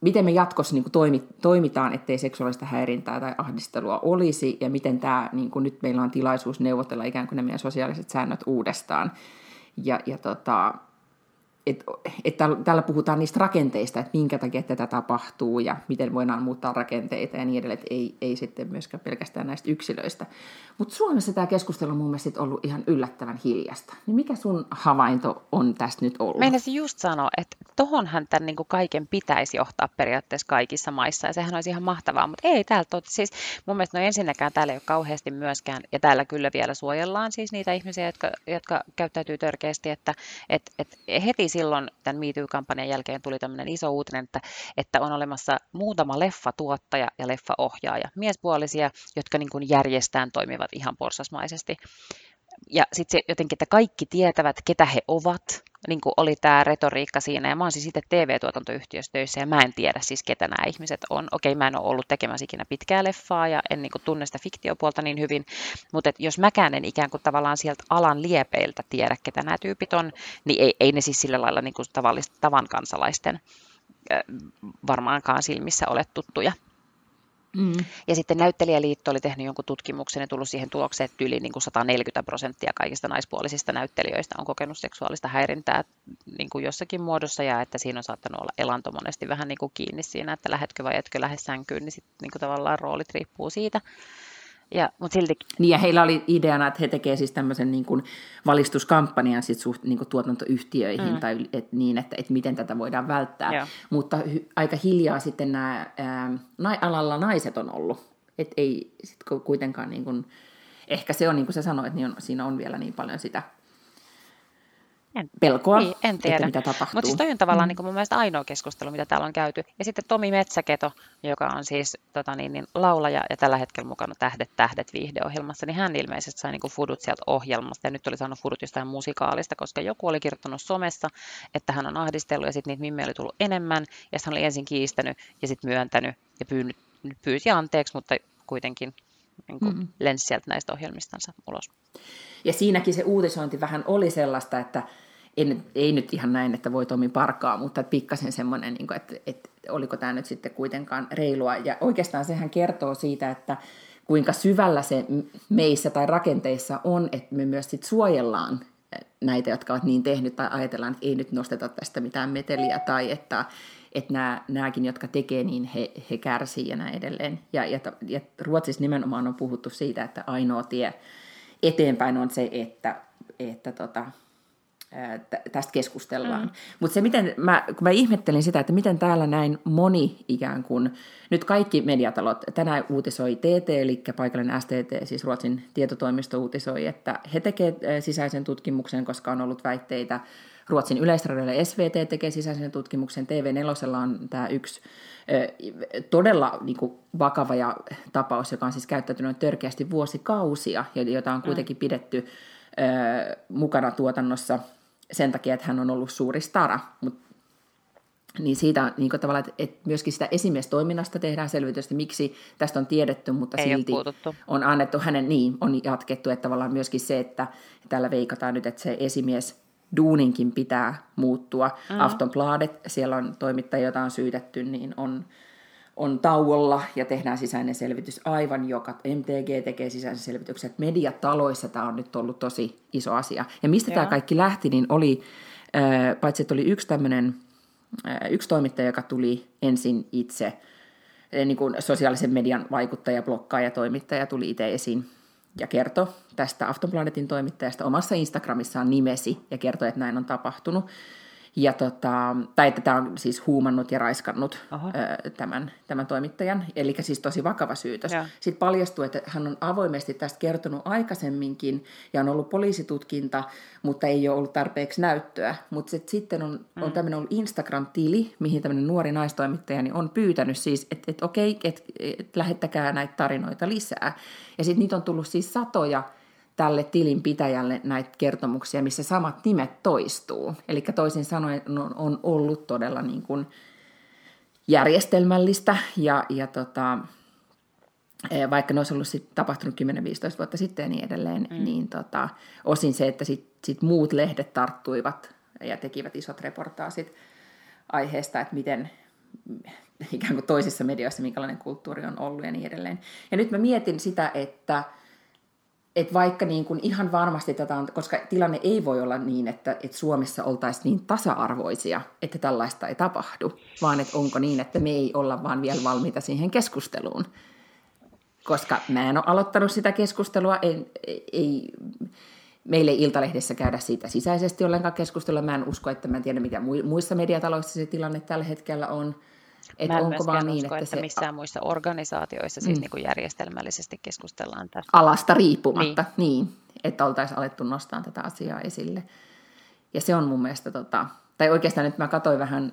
miten me jatkossa niin kuin toimi, toimitaan, ettei seksuaalista häirintää tai ahdistelua olisi, ja miten tämä, niin kuin nyt meillä on tilaisuus neuvotella ikään kuin ne meidän sosiaaliset säännöt uudestaan. Ja, ja tota, että et täällä puhutaan niistä rakenteista, että minkä takia tätä tapahtuu ja miten voidaan muuttaa rakenteita ja niin edelleen, että ei, ei sitten myöskään pelkästään näistä yksilöistä. Mutta Suomessa tämä keskustelu on mun mielestä ollut ihan yllättävän hiljasta. Niin mikä sun havainto on tästä nyt ollut? Meinasin just sanoa, että tohonhan tämän niin kuin kaiken pitäisi johtaa periaatteessa kaikissa maissa ja sehän olisi ihan mahtavaa, mutta ei täällä tot, siis mun mielestä no ensinnäkään täällä ei ole kauheasti myöskään ja täällä kyllä vielä suojellaan siis niitä ihmisiä, jotka, jotka käyttäytyy törkeästi, että et, et heti silloin tämän MeToo-kampanjan jälkeen tuli tämmöinen iso uutinen, että, että on olemassa muutama leffatuottaja ja leffaohjaaja, miespuolisia, jotka niin kuin järjestään toimivat ihan porsasmaisesti. Ja sitten jotenkin, että kaikki tietävät, ketä he ovat, niin kuin oli tämä retoriikka siinä. Ja mä oon siis itse TV-tuotantoyhtiössä töissä ja mä en tiedä siis, ketä nämä ihmiset on. Okei, mä en ole ollut tekemässä ikinä pitkää leffaa ja en niin kuin, tunne sitä fiktiopuolta niin hyvin, mutta et jos mäkään en ikään kuin tavallaan sieltä alan liepeiltä tiedä, ketä nämä tyypit on, niin ei, ei ne siis sillä lailla niin kuin tavan kansalaisten varmaankaan silmissä ole tuttuja. Mm. Ja sitten näyttelijäliitto oli tehnyt jonkun tutkimuksen ja tullut siihen tulokseen, että yli niin kuin 140 prosenttia kaikista naispuolisista näyttelijöistä on kokenut seksuaalista häirintää niin kuin jossakin muodossa ja että siinä on saattanut olla elanto monesti vähän niin kuin kiinni siinä, että lähetkö vai etkö lähde sänkyyn, niin sitten niin kuin tavallaan roolit riippuu siitä. Ja, mutta silti... Niin ja heillä oli ideana, että he tekevät siis tämmöisen niin kuin valistuskampanjan sit suht, niin kuin tuotantoyhtiöihin mm. tai et, niin, että, että miten tätä voidaan välttää. Ja. Mutta hy, aika hiljaa sitten nämä ää, alalla naiset on ollut. Että ei sit kuitenkaan, niin kuin, ehkä se on niin kuin sä sanoit, niin on, siinä on vielä niin paljon sitä en, pelkoa, niin, en tiedä. että mitä tapahtuu. Mutta siis toi on tavallaan mm. niin kuin mun mielestä ainoa keskustelu, mitä täällä on käyty. Ja sitten Tomi Metsäketo, joka on siis tota niin, niin, laulaja ja tällä hetkellä mukana Tähdet tähdet viihdeohjelmassa, niin hän ilmeisesti sai niin kuin fudut sieltä ohjelmasta ja nyt oli saanut fudut jostain musikaalista, koska joku oli kirjoittanut somessa, että hän on ahdistellut ja sitten niitä mimmejä oli tullut enemmän ja hän oli ensin kiistänyt ja sitten myöntänyt ja pyynyt, pyysi anteeksi, mutta kuitenkin niin kuin mm. lensi sieltä näistä ohjelmistansa ulos. Ja siinäkin se uutisointi vähän oli sellaista, että ei, ei nyt ihan näin, että voi Tomi parkaa, mutta pikkasen semmoinen, niin että, että oliko tämä nyt sitten kuitenkaan reilua. Ja oikeastaan sehän kertoo siitä, että kuinka syvällä se meissä tai rakenteissa on, että me myös sit suojellaan näitä, jotka ovat niin tehnyt, tai ajatellaan, että ei nyt nosteta tästä mitään meteliä, tai että, että nämä, nämäkin, jotka tekee, niin he, he kärsii ja näin edelleen. Ja, ja, ja Ruotsissa nimenomaan on puhuttu siitä, että ainoa tie eteenpäin on se, että, että tota, tästä keskustellaan. Mm. Mutta se, miten mä, kun mä ihmettelin sitä, että miten täällä näin moni ikään kuin, nyt kaikki mediatalot, tänään uutisoi TT, eli paikallinen STT, siis Ruotsin tietotoimisto uutisoi, että he tekevät sisäisen tutkimuksen, koska on ollut väitteitä, Ruotsin yleisradiolle SVT tekee sisäisen tutkimuksen, TV4 on tämä yksi todella niin kuin, vakava ja tapaus, joka on siis käyttäytynyt törkeästi vuosikausia, jota on mm. kuitenkin pidetty mukana tuotannossa – sen takia, että hän on ollut suuri stara. Mut, niin siitä niin tavallaan, että, että myöskin sitä esimiestoiminnasta tehdään selvitystä, miksi tästä on tiedetty, mutta Ei silti on annettu hänen, niin, on jatkettu, että tavallaan myöskin se, että täällä veikataan nyt, että se esimies duuninkin pitää muuttua. Mm-hmm. Aftonbladet, siellä on toimittajia, joita on syytetty, niin on on tauolla ja tehdään sisäinen selvitys aivan joka, MTG tekee sisäisen selvityksen, että mediataloissa tämä on nyt ollut tosi iso asia. Ja mistä Joo. tämä kaikki lähti, niin oli, äh, paitsi että oli yksi tämmöinen, äh, yksi toimittaja, joka tuli ensin itse, äh, niin kuin sosiaalisen median vaikuttaja, blokkaaja, toimittaja tuli itse esiin ja kertoi tästä Aftonplanetin toimittajasta omassa Instagramissaan nimesi ja kertoi, että näin on tapahtunut. Ja tota, tai että tämä on siis huumannut ja raiskannut ö, tämän, tämän toimittajan, eli siis tosi vakava syytös. Ja. Sitten paljastui, että hän on avoimesti tästä kertonut aikaisemminkin, ja on ollut poliisitutkinta, mutta ei ole ollut tarpeeksi näyttöä. Mutta sitten on, mm. on tämmöinen ollut Instagram-tili, mihin tämmöinen nuori naistoimittaja niin on pyytänyt siis, että et, okei, että et, et, lähettäkää näitä tarinoita lisää. Ja sitten niitä on tullut siis satoja, tälle tilinpitäjälle näitä kertomuksia, missä samat nimet toistuu. Eli toisin sanoen on, ollut todella niin kuin järjestelmällistä ja, ja tota, e, vaikka ne olisi ollut sit tapahtunut 10-15 vuotta sitten ja niin edelleen, mm. niin tota, osin se, että sit, sit muut lehdet tarttuivat ja tekivät isot reportaasit aiheesta, että miten ikään kuin toisissa medioissa, minkälainen kulttuuri on ollut ja niin edelleen. Ja nyt mä mietin sitä, että – että vaikka niin kuin ihan varmasti tätä on, koska tilanne ei voi olla niin, että, että Suomessa oltaisiin niin tasa-arvoisia, että tällaista ei tapahdu, vaan että onko niin, että me ei olla vaan vielä valmiita siihen keskusteluun. Koska mä en ole aloittanut sitä keskustelua, ei, ei, meille Iltalehdessä käydä siitä sisäisesti ollenkaan keskustelua. Mä en usko, että mä en tiedä, mitä muissa mediataloissa se tilanne tällä hetkellä on. Et Mä en onko vaan niin, usko, että, että se... missään muissa organisaatioissa siis mm. niin kuin järjestelmällisesti keskustellaan tästä. Alasta riippumatta, niin. niin että oltaisiin alettu nostaa tätä asiaa esille. Ja se on mun mielestä, tota, tai oikeastaan nyt mä katsoin vähän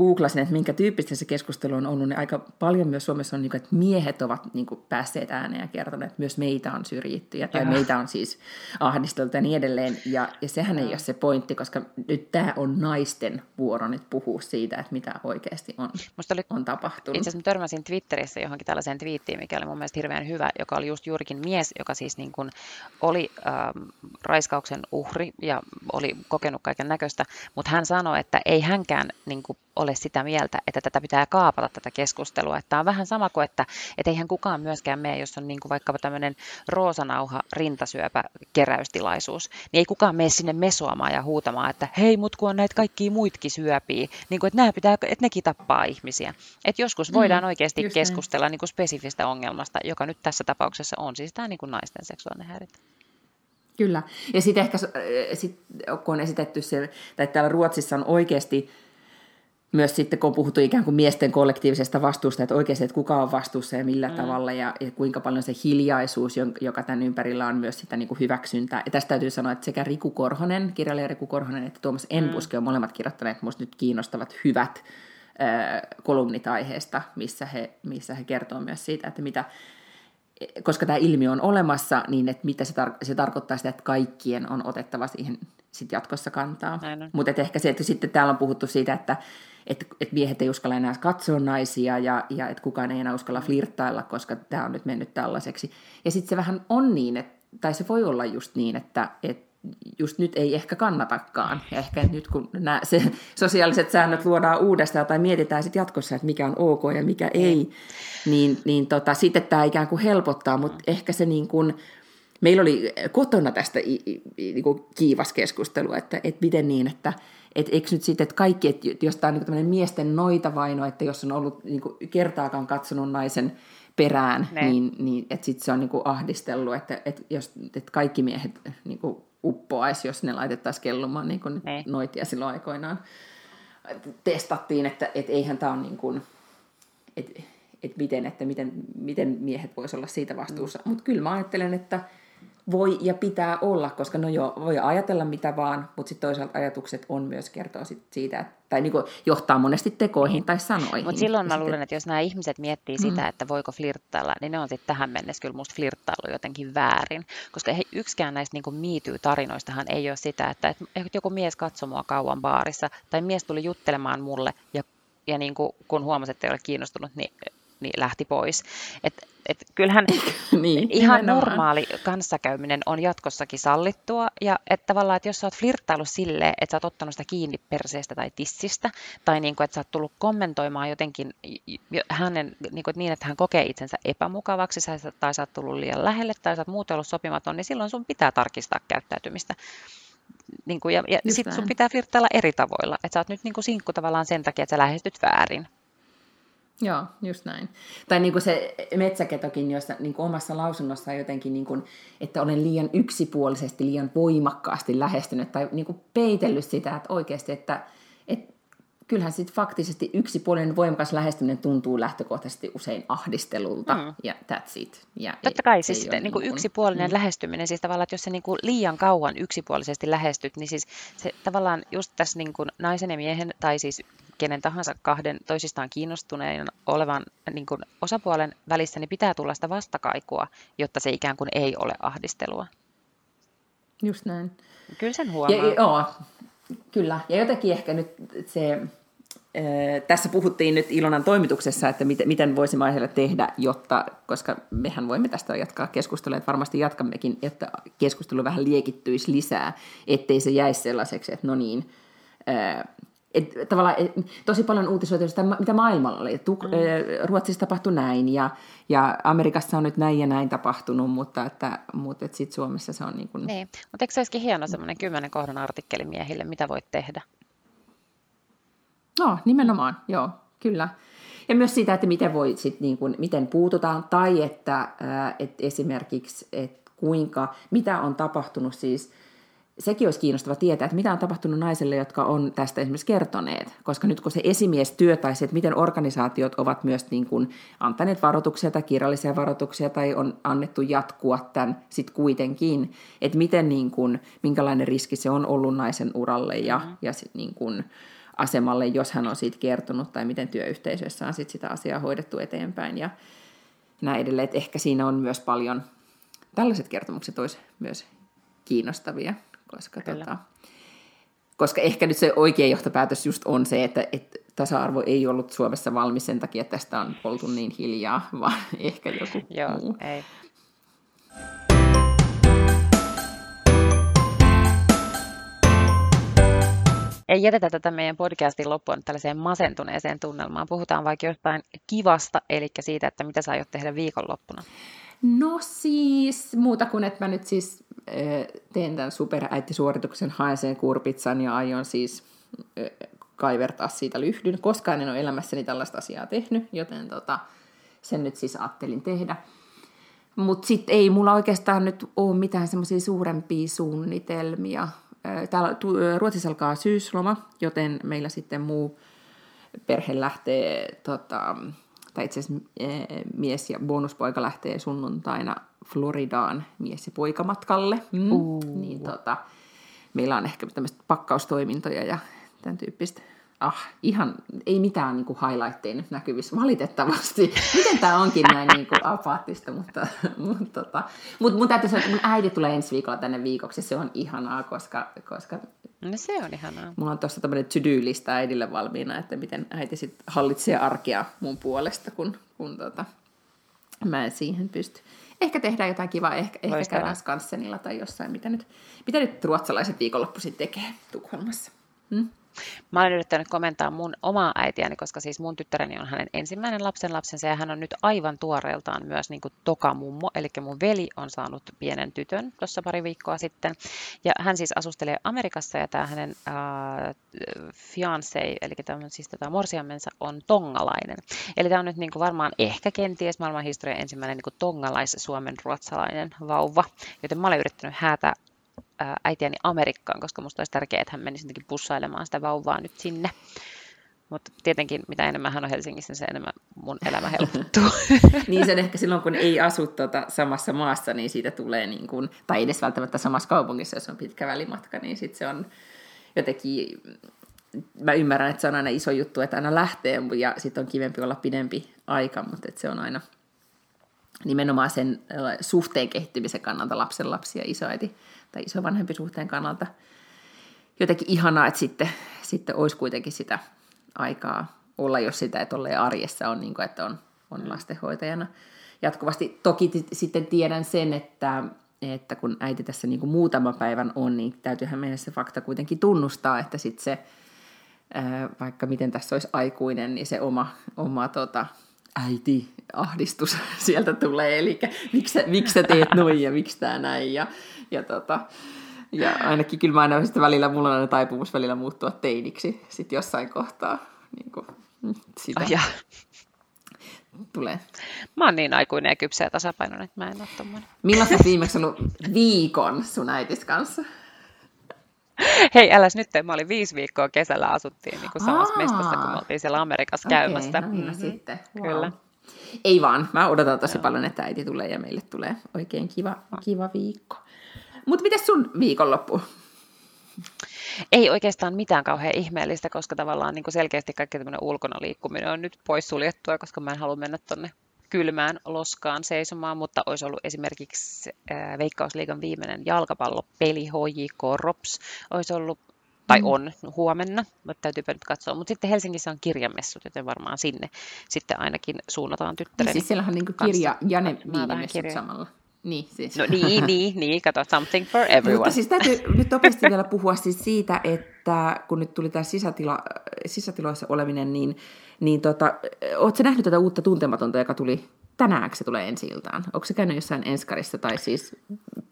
googlasin, että minkä tyyppistä se keskustelu on ollut, niin aika paljon myös Suomessa on, niin kuin, että miehet ovat niin kuin, päässeet ääneen ja kertoneet, että myös meitä on syrjitty ja, tai meitä on siis ahdisteltu ja niin edelleen. Ja, ja sehän ei ole se pointti, koska nyt tämä on naisten vuoro nyt puhua siitä, että mitä oikeasti on, oli, on tapahtunut. Itse asiassa törmäsin Twitterissä johonkin tällaiseen twiittiin, mikä oli mun mielestä hirveän hyvä, joka oli just juurikin mies, joka siis niin kuin oli ähm, raiskauksen uhri ja oli kokenut kaiken näköistä, mutta hän sanoi, että ei hänkään niin kuin, ole sitä mieltä, että tätä pitää kaapata tätä keskustelua. Että tämä on vähän sama kuin, että et eihän kukaan myöskään mene, jos on niin kuin vaikkapa tämmöinen roosanauha rintasyöpä keräystilaisuus, niin ei kukaan mene sinne mesoamaan ja huutamaan, että hei, mut kun on näitä kaikkia muitkin syöpiä, niin kuin, että, nämä pitää, että nekin tappaa ihmisiä. Että joskus mm, voidaan mm, oikeasti keskustella niin kuin spesifistä ongelmasta, joka nyt tässä tapauksessa on siis tämä niin kuin naisten seksuaalinen häirintä. Kyllä. Ja sitten ehkä, sit, kun on esitetty se, tai täällä Ruotsissa on oikeasti myös sitten, kun on puhuttu ikään kuin miesten kollektiivisesta vastuusta, että oikeasti, että kuka on vastuussa ja millä mm. tavalla, ja, ja kuinka paljon se hiljaisuus, joka tämän ympärillä on myös sitä niin kuin hyväksyntää. Ja tästä täytyy sanoa, että sekä Riku Korhonen, kirjailija Riku Korhonen, että Tuomas mm. Enbuske on molemmat kirjoittaneet minusta nyt kiinnostavat hyvät äh, kolumnit aiheesta, missä he, missä he kertoo myös siitä, että mitä, koska tämä ilmiö on olemassa, niin että mitä se, tar- se tarkoittaa sitä, että kaikkien on otettava siihen sit jatkossa kantaa. Mutta ehkä se, että sitten täällä on puhuttu siitä, että että, että miehet ei uskalla enää katsoa naisia ja, ja että kukaan ei enää uskalla flirttailla, koska tämä on nyt mennyt tällaiseksi. Ja sitten se vähän on niin, että, tai se voi olla just niin, että, että just nyt ei ehkä kannatakaan. Ja ehkä nyt kun nämä se, sosiaaliset säännöt luodaan uudestaan tai mietitään sitten jatkossa, että mikä on ok ja mikä ei, niin, niin tota, sitten tämä ikään kuin helpottaa, mutta ehkä se niin kuin, meillä oli kotona tästä niin kuin kiivas keskustelu, että, että miten niin, että, että eikö nyt sitten, että kaikki, että jos tämä on niin miesten noita vaino, että jos on ollut niin kuin kertaakaan katsonut naisen perään, ne. niin, niin että sitten se on niin kuin ahdistellut, että, että, jos, että kaikki miehet niin kuin uppoaisi, jos ne laitettaisiin kellumaan niin kuin Niin. noitia silloin aikoinaan. Testattiin, että et eihän tämä ole niin kuin, että et miten, että miten, miten miehet voisivat olla siitä vastuussa. Mm. Mutta kyllä mä ajattelen, että voi ja pitää olla, koska no joo, voi ajatella mitä vaan, mutta sitten toisaalta ajatukset on myös kertoa sit siitä, että, tai niinku johtaa monesti tekoihin tai sanoihin. Mutta silloin mä luulen, että jos nämä ihmiset miettii sitä, että voiko flirttailla, niin ne on sitten tähän mennessä kyllä musta flirttailu jotenkin väärin. Koska ei, yksikään näistä niin miityy-tarinoistahan ei ole sitä, että, että joku mies katsoi mua kauan baarissa, tai mies tuli juttelemaan mulle, ja, ja niin kuin, kun huomasi, että ei ole kiinnostunut, niin, niin lähti pois. Et, et kyllähän niin, ihan nimenomaan. normaali kanssakäyminen on jatkossakin sallittua. Ja että tavallaan, että jos sä oot flirttailu silleen, että sä oot ottanut sitä kiinni perseestä tai tissistä, tai niin kuin, että sä oot tullut kommentoimaan jotenkin hänen, niin, kuin, niin, että hän kokee itsensä epämukavaksi, sä- tai sä oot tullut liian lähelle, tai sä oot muuten ollut sopimaton, niin silloin sun pitää tarkistaa käyttäytymistä. Niin kuin, ja ja sitten sun pitää flirttailla eri tavoilla. Että sä oot nyt niin kuin sinkku tavallaan sen takia, että sä lähestyt väärin. Joo, just näin. Tai niin kuin se metsäketokin, jossa niin kuin omassa lausunnossaan jotenkin, niin kuin, että olen liian yksipuolisesti, liian voimakkaasti lähestynyt tai niin kuin peitellyt sitä, että oikeasti, että, että kyllähän sitten faktisesti yksipuolinen voimakas lähestyminen tuntuu lähtökohtaisesti usein ahdistelulta, Mm. ja that's it. Ja Totta kai ei- siis ei niin kuin niin kuin- yksipuolinen mm. lähestyminen, siis tavallaan, että jos sä niin kuin liian kauan yksipuolisesti lähestyt, niin siis se tavallaan just tässä niin kuin naisen ja miehen tai siis kenen tahansa kahden toisistaan kiinnostuneen olevan niin kuin osapuolen välissä, niin pitää tulla sitä vastakaikua, jotta se ikään kuin ei ole ahdistelua. Just näin. Kyllä sen Ja, huomaa. joo, kyllä. Ja jotenkin ehkä nyt se, tässä puhuttiin nyt Ilonan toimituksessa, että miten, miten voisimme aiheelle tehdä, jotta, koska mehän voimme tästä jatkaa keskustelua, että varmasti jatkammekin, että keskustelu vähän liekittyisi lisää, ettei se jäisi sellaiseksi, että no niin, et, tavallaan, et, tosi paljon uutisoitu sitä, mitä maailmalla oli. Tuk, mm. Ruotsissa tapahtui näin ja, ja Amerikassa on nyt näin ja näin tapahtunut, mutta, että, mutta sitten Suomessa se on niin kuin, Niin, mutta eikö se olisikin hieno semmoinen kymmenen kohdan artikkeli miehille, mitä voit tehdä? No, nimenomaan, joo, kyllä. Ja myös siitä, että miten, voi sit, niin kuin, miten puututaan, tai että, että esimerkiksi, että kuinka, mitä on tapahtunut siis, sekin olisi kiinnostava tietää, että mitä on tapahtunut naisille, jotka on tästä esimerkiksi kertoneet. Koska nyt kun se esimiestyö tai se, että miten organisaatiot ovat myös niin kuin antaneet varoituksia tai kirjallisia varoituksia tai on annettu jatkua tämän sitten kuitenkin, että miten niin kuin, minkälainen riski se on ollut naisen uralle ja, mm-hmm. ja sit niin kuin, asemalle, jos hän on siitä kertonut, tai miten työyhteisössä on sit sitä asiaa hoidettu eteenpäin ja näin edelleen. Et ehkä siinä on myös paljon, tällaiset kertomukset olisi myös kiinnostavia, koska, Kyllä. tota, koska ehkä nyt se oikea johtopäätös just on se, että, että tasa-arvo ei ollut Suomessa valmis sen takia, että tästä on oltu niin hiljaa, vaan ehkä joku Joo, muu. ei. Ei jätetä tätä meidän podcastin loppuun tällaiseen masentuneeseen tunnelmaan. Puhutaan vaikka jostain kivasta, eli siitä, että mitä sä aiot tehdä viikonloppuna. No siis, muuta kuin että mä nyt siis teen tämän superäittisuorituksen, haen sen kurpitsan ja aion siis äh, kaivertaa siitä lyhdyn. Koskaan en ole elämässäni tällaista asiaa tehnyt, joten tota, sen nyt siis ajattelin tehdä. Mutta sitten ei mulla oikeastaan nyt ole mitään semmoisia suurempia suunnitelmia. Äh, Täällä Ruotsissa alkaa syysloma, joten meillä sitten muu perhe lähtee, tota, tai itse asiassa eh, mies ja bonuspoika lähtee sunnuntaina Floridaan mies- ja poikamatkalle. Mm. Niin tota, meillä on ehkä tämmöistä pakkaustoimintoja ja tämän tyyppistä. Ah, ihan, ei mitään niin kuin highlightteja nyt näkyvissä, valitettavasti. Miten tämä onkin näin niin kuin apaattista, mutta, mutta tota, mut mun täytyy sanoa, että mun äiti tulee ensi viikolla tänne viikoksi, se on ihanaa, koska, koska No se on ihanaa. Mulla on tuossa tämmöinen to-do-lista äidille valmiina, että miten äiti sitten hallitsee arkea mun puolesta, kun, kun tota, mä en siihen pysty. Ehkä tehdään jotain kivaa, ehkä, ehkä käydään Skansenilla tai jossain, mitä nyt, mitä nyt ruotsalaiset viikonloppuisin tekee Tukholmassa. Hmm? Mä olen yrittänyt komentaa mun omaa äitiäni, koska siis mun tyttäreni on hänen ensimmäinen lapsen lapsensa ja hän on nyt aivan tuoreeltaan myös niin kuin toka mummo, eli mun veli on saanut pienen tytön tuossa pari viikkoa sitten. Ja hän siis asustelee Amerikassa ja tämä hänen äh, fiancé, eli tämän, siis tota, morsiamensa on tongalainen. Eli tämä on nyt niin kuin varmaan ehkä kenties maailman historian ensimmäinen niin kuin tongalais-suomen ruotsalainen vauva, joten mä olen yrittänyt häätää äitiäni Amerikkaan, koska musta olisi tärkeää, että hän menisi jotenkin bussailemaan sitä vauvaa nyt sinne. Mutta tietenkin mitä enemmän hän on Helsingissä, se enemmän mun elämä helpottuu. niin sen ehkä silloin, kun ei asu tuota samassa maassa, niin siitä tulee, niin kuin, tai edes välttämättä samassa kaupungissa, jos on pitkä välimatka, niin sitten se on jotenkin, mä ymmärrän, että se on aina iso juttu, että aina lähtee, ja sitten on kivempi olla pidempi aika, mutta se on aina nimenomaan sen suhteen kehittymisen kannalta lapsen lapsi ja isoäiti tai isovanhempi suhteen kannalta jotenkin ihanaa, että sitten, sitten olisi kuitenkin sitä aikaa olla, jos sitä, että olleen arjessa on, niin kuin, että on, on lastenhoitajana jatkuvasti. Toki t- sitten tiedän sen, että, että kun äiti tässä niin kuin muutama päivän on, niin täytyyhän meidän se fakta kuitenkin tunnustaa, että sitten se, ää, vaikka miten tässä olisi aikuinen, niin se oma, oma tota, äiti ahdistus sieltä tulee, eli miksi, miksi sä teet noin ja miksi tämä näin, ja, ja, tota, ja ainakin kyllä mä aina sitten välillä, mulla on aina taipumus välillä muuttua teiniksi sitten jossain kohtaa, niin kuin, sitä. Oh, ja. Tulee. Mä oon niin aikuinen ja kypsä ja tasapainoinen, että mä en ole tommonen. Milloin sä viimeksi ollut viikon sun äitis kanssa? Hei, äläs nyt, mä olin viisi viikkoa kesällä asuttiin niin kuin samassa Aa, mestassa, kun me oltiin siellä Amerikassa okay, käymässä. No niin, mm-hmm. sitten. Wow. Kyllä. Ei vaan, mä odotan tosi Joo. paljon, että äiti tulee ja meille tulee oikein kiva, kiva viikko. Mutta miten sun viikonloppu? Ei oikeastaan mitään kauhean ihmeellistä, koska tavallaan niin kuin selkeästi kaikki tämmöinen ulkona liikkuminen on nyt poissuljettua, koska mä en halua mennä tonne kylmään loskaan seisomaan, mutta olisi ollut esimerkiksi äh, Veikkausliigan viimeinen jalkapallopeli HJK Rops, olisi ollut tai mm. on huomenna, mutta täytyypä nyt katsoa. Mutta sitten Helsingissä on kirjamessut, joten varmaan sinne sitten ainakin suunnataan tyttären niin siis siellä on niin kirja ja ne viinimessut samalla. Niin, siis. No niin, niin, niin, kato, something for everyone. Mutta siis täytyy nyt nopeasti vielä puhua siis siitä, että kun nyt tuli tämä sisätila, sisätiloissa oleminen, niin, niin tota, ootko nähnyt tätä uutta tuntematonta, joka tuli tänään, se tulee ensi iltaan? Onko se käynyt jossain Enskarissa tai siis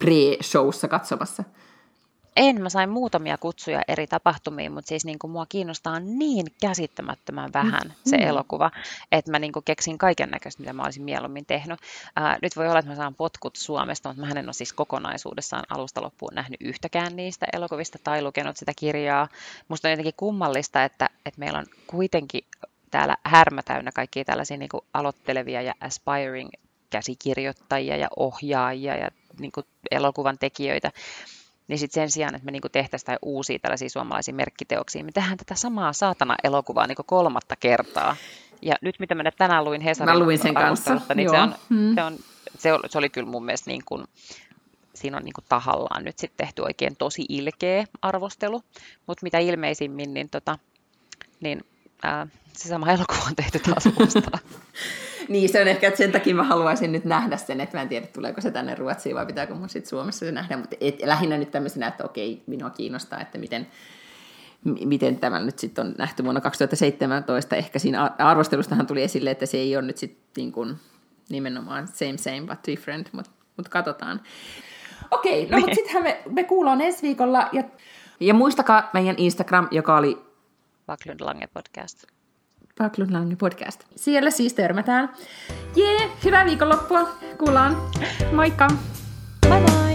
pre-showssa katsomassa? En, mä sain muutamia kutsuja eri tapahtumiin, mutta siis niin kuin mua kiinnostaa niin käsittämättömän vähän mm. se elokuva, että mä niin kuin keksin kaiken näköistä, mitä mä olisin mieluummin tehnyt. Ää, nyt voi olla, että mä saan potkut Suomesta, mutta mä en ole siis kokonaisuudessaan alusta loppuun nähnyt yhtäkään niistä elokuvista tai lukenut sitä kirjaa. Musta on jotenkin kummallista, että, että meillä on kuitenkin täällä härmä täynnä kaikkia tällaisia niin kuin aloittelevia ja aspiring käsikirjoittajia ja ohjaajia ja niin kuin elokuvan tekijöitä, niin sitten sen sijaan, että me niinku tehtäisiin tai uusia tällaisia suomalaisia merkkiteoksia, me tehdään tätä samaa saatana elokuvaa niinku kolmatta kertaa. Ja nyt mitä mä tänään luin Hesarin Mä luin sen kanssa, niin Joo. se, on, hmm. se, on, se, oli, se oli kyllä mun mielestä niin kuin, siinä on niin kuin tahallaan nyt sitten tehty oikein tosi ilkeä arvostelu, mutta mitä ilmeisimmin, niin, tota, niin ää, se sama elokuva on tehty taas uudestaan. Niin, se on ehkä, että sen takia mä haluaisin nyt nähdä sen, että mä en tiedä, tuleeko se tänne Ruotsiin vai pitääkö mun sitten Suomessa se nähdä, mutta et, lähinnä nyt tämmöisenä, että okei, minua kiinnostaa, että miten, miten tämä nyt sitten on nähty vuonna 2017. Ehkä siinä arvostelustahan tuli esille, että se ei ole nyt sitten niin kuin nimenomaan same same but different, mutta mut katsotaan. Okei, no mutta sittenhän me, me kuullaan ensi viikolla. Ja, ja muistakaa meidän Instagram, joka oli Backlund Lange podcast. Lange podcast. Siellä siis törmätään. Jee, hyvää viikonloppua. Kuullaan. Moikka. Bye bye.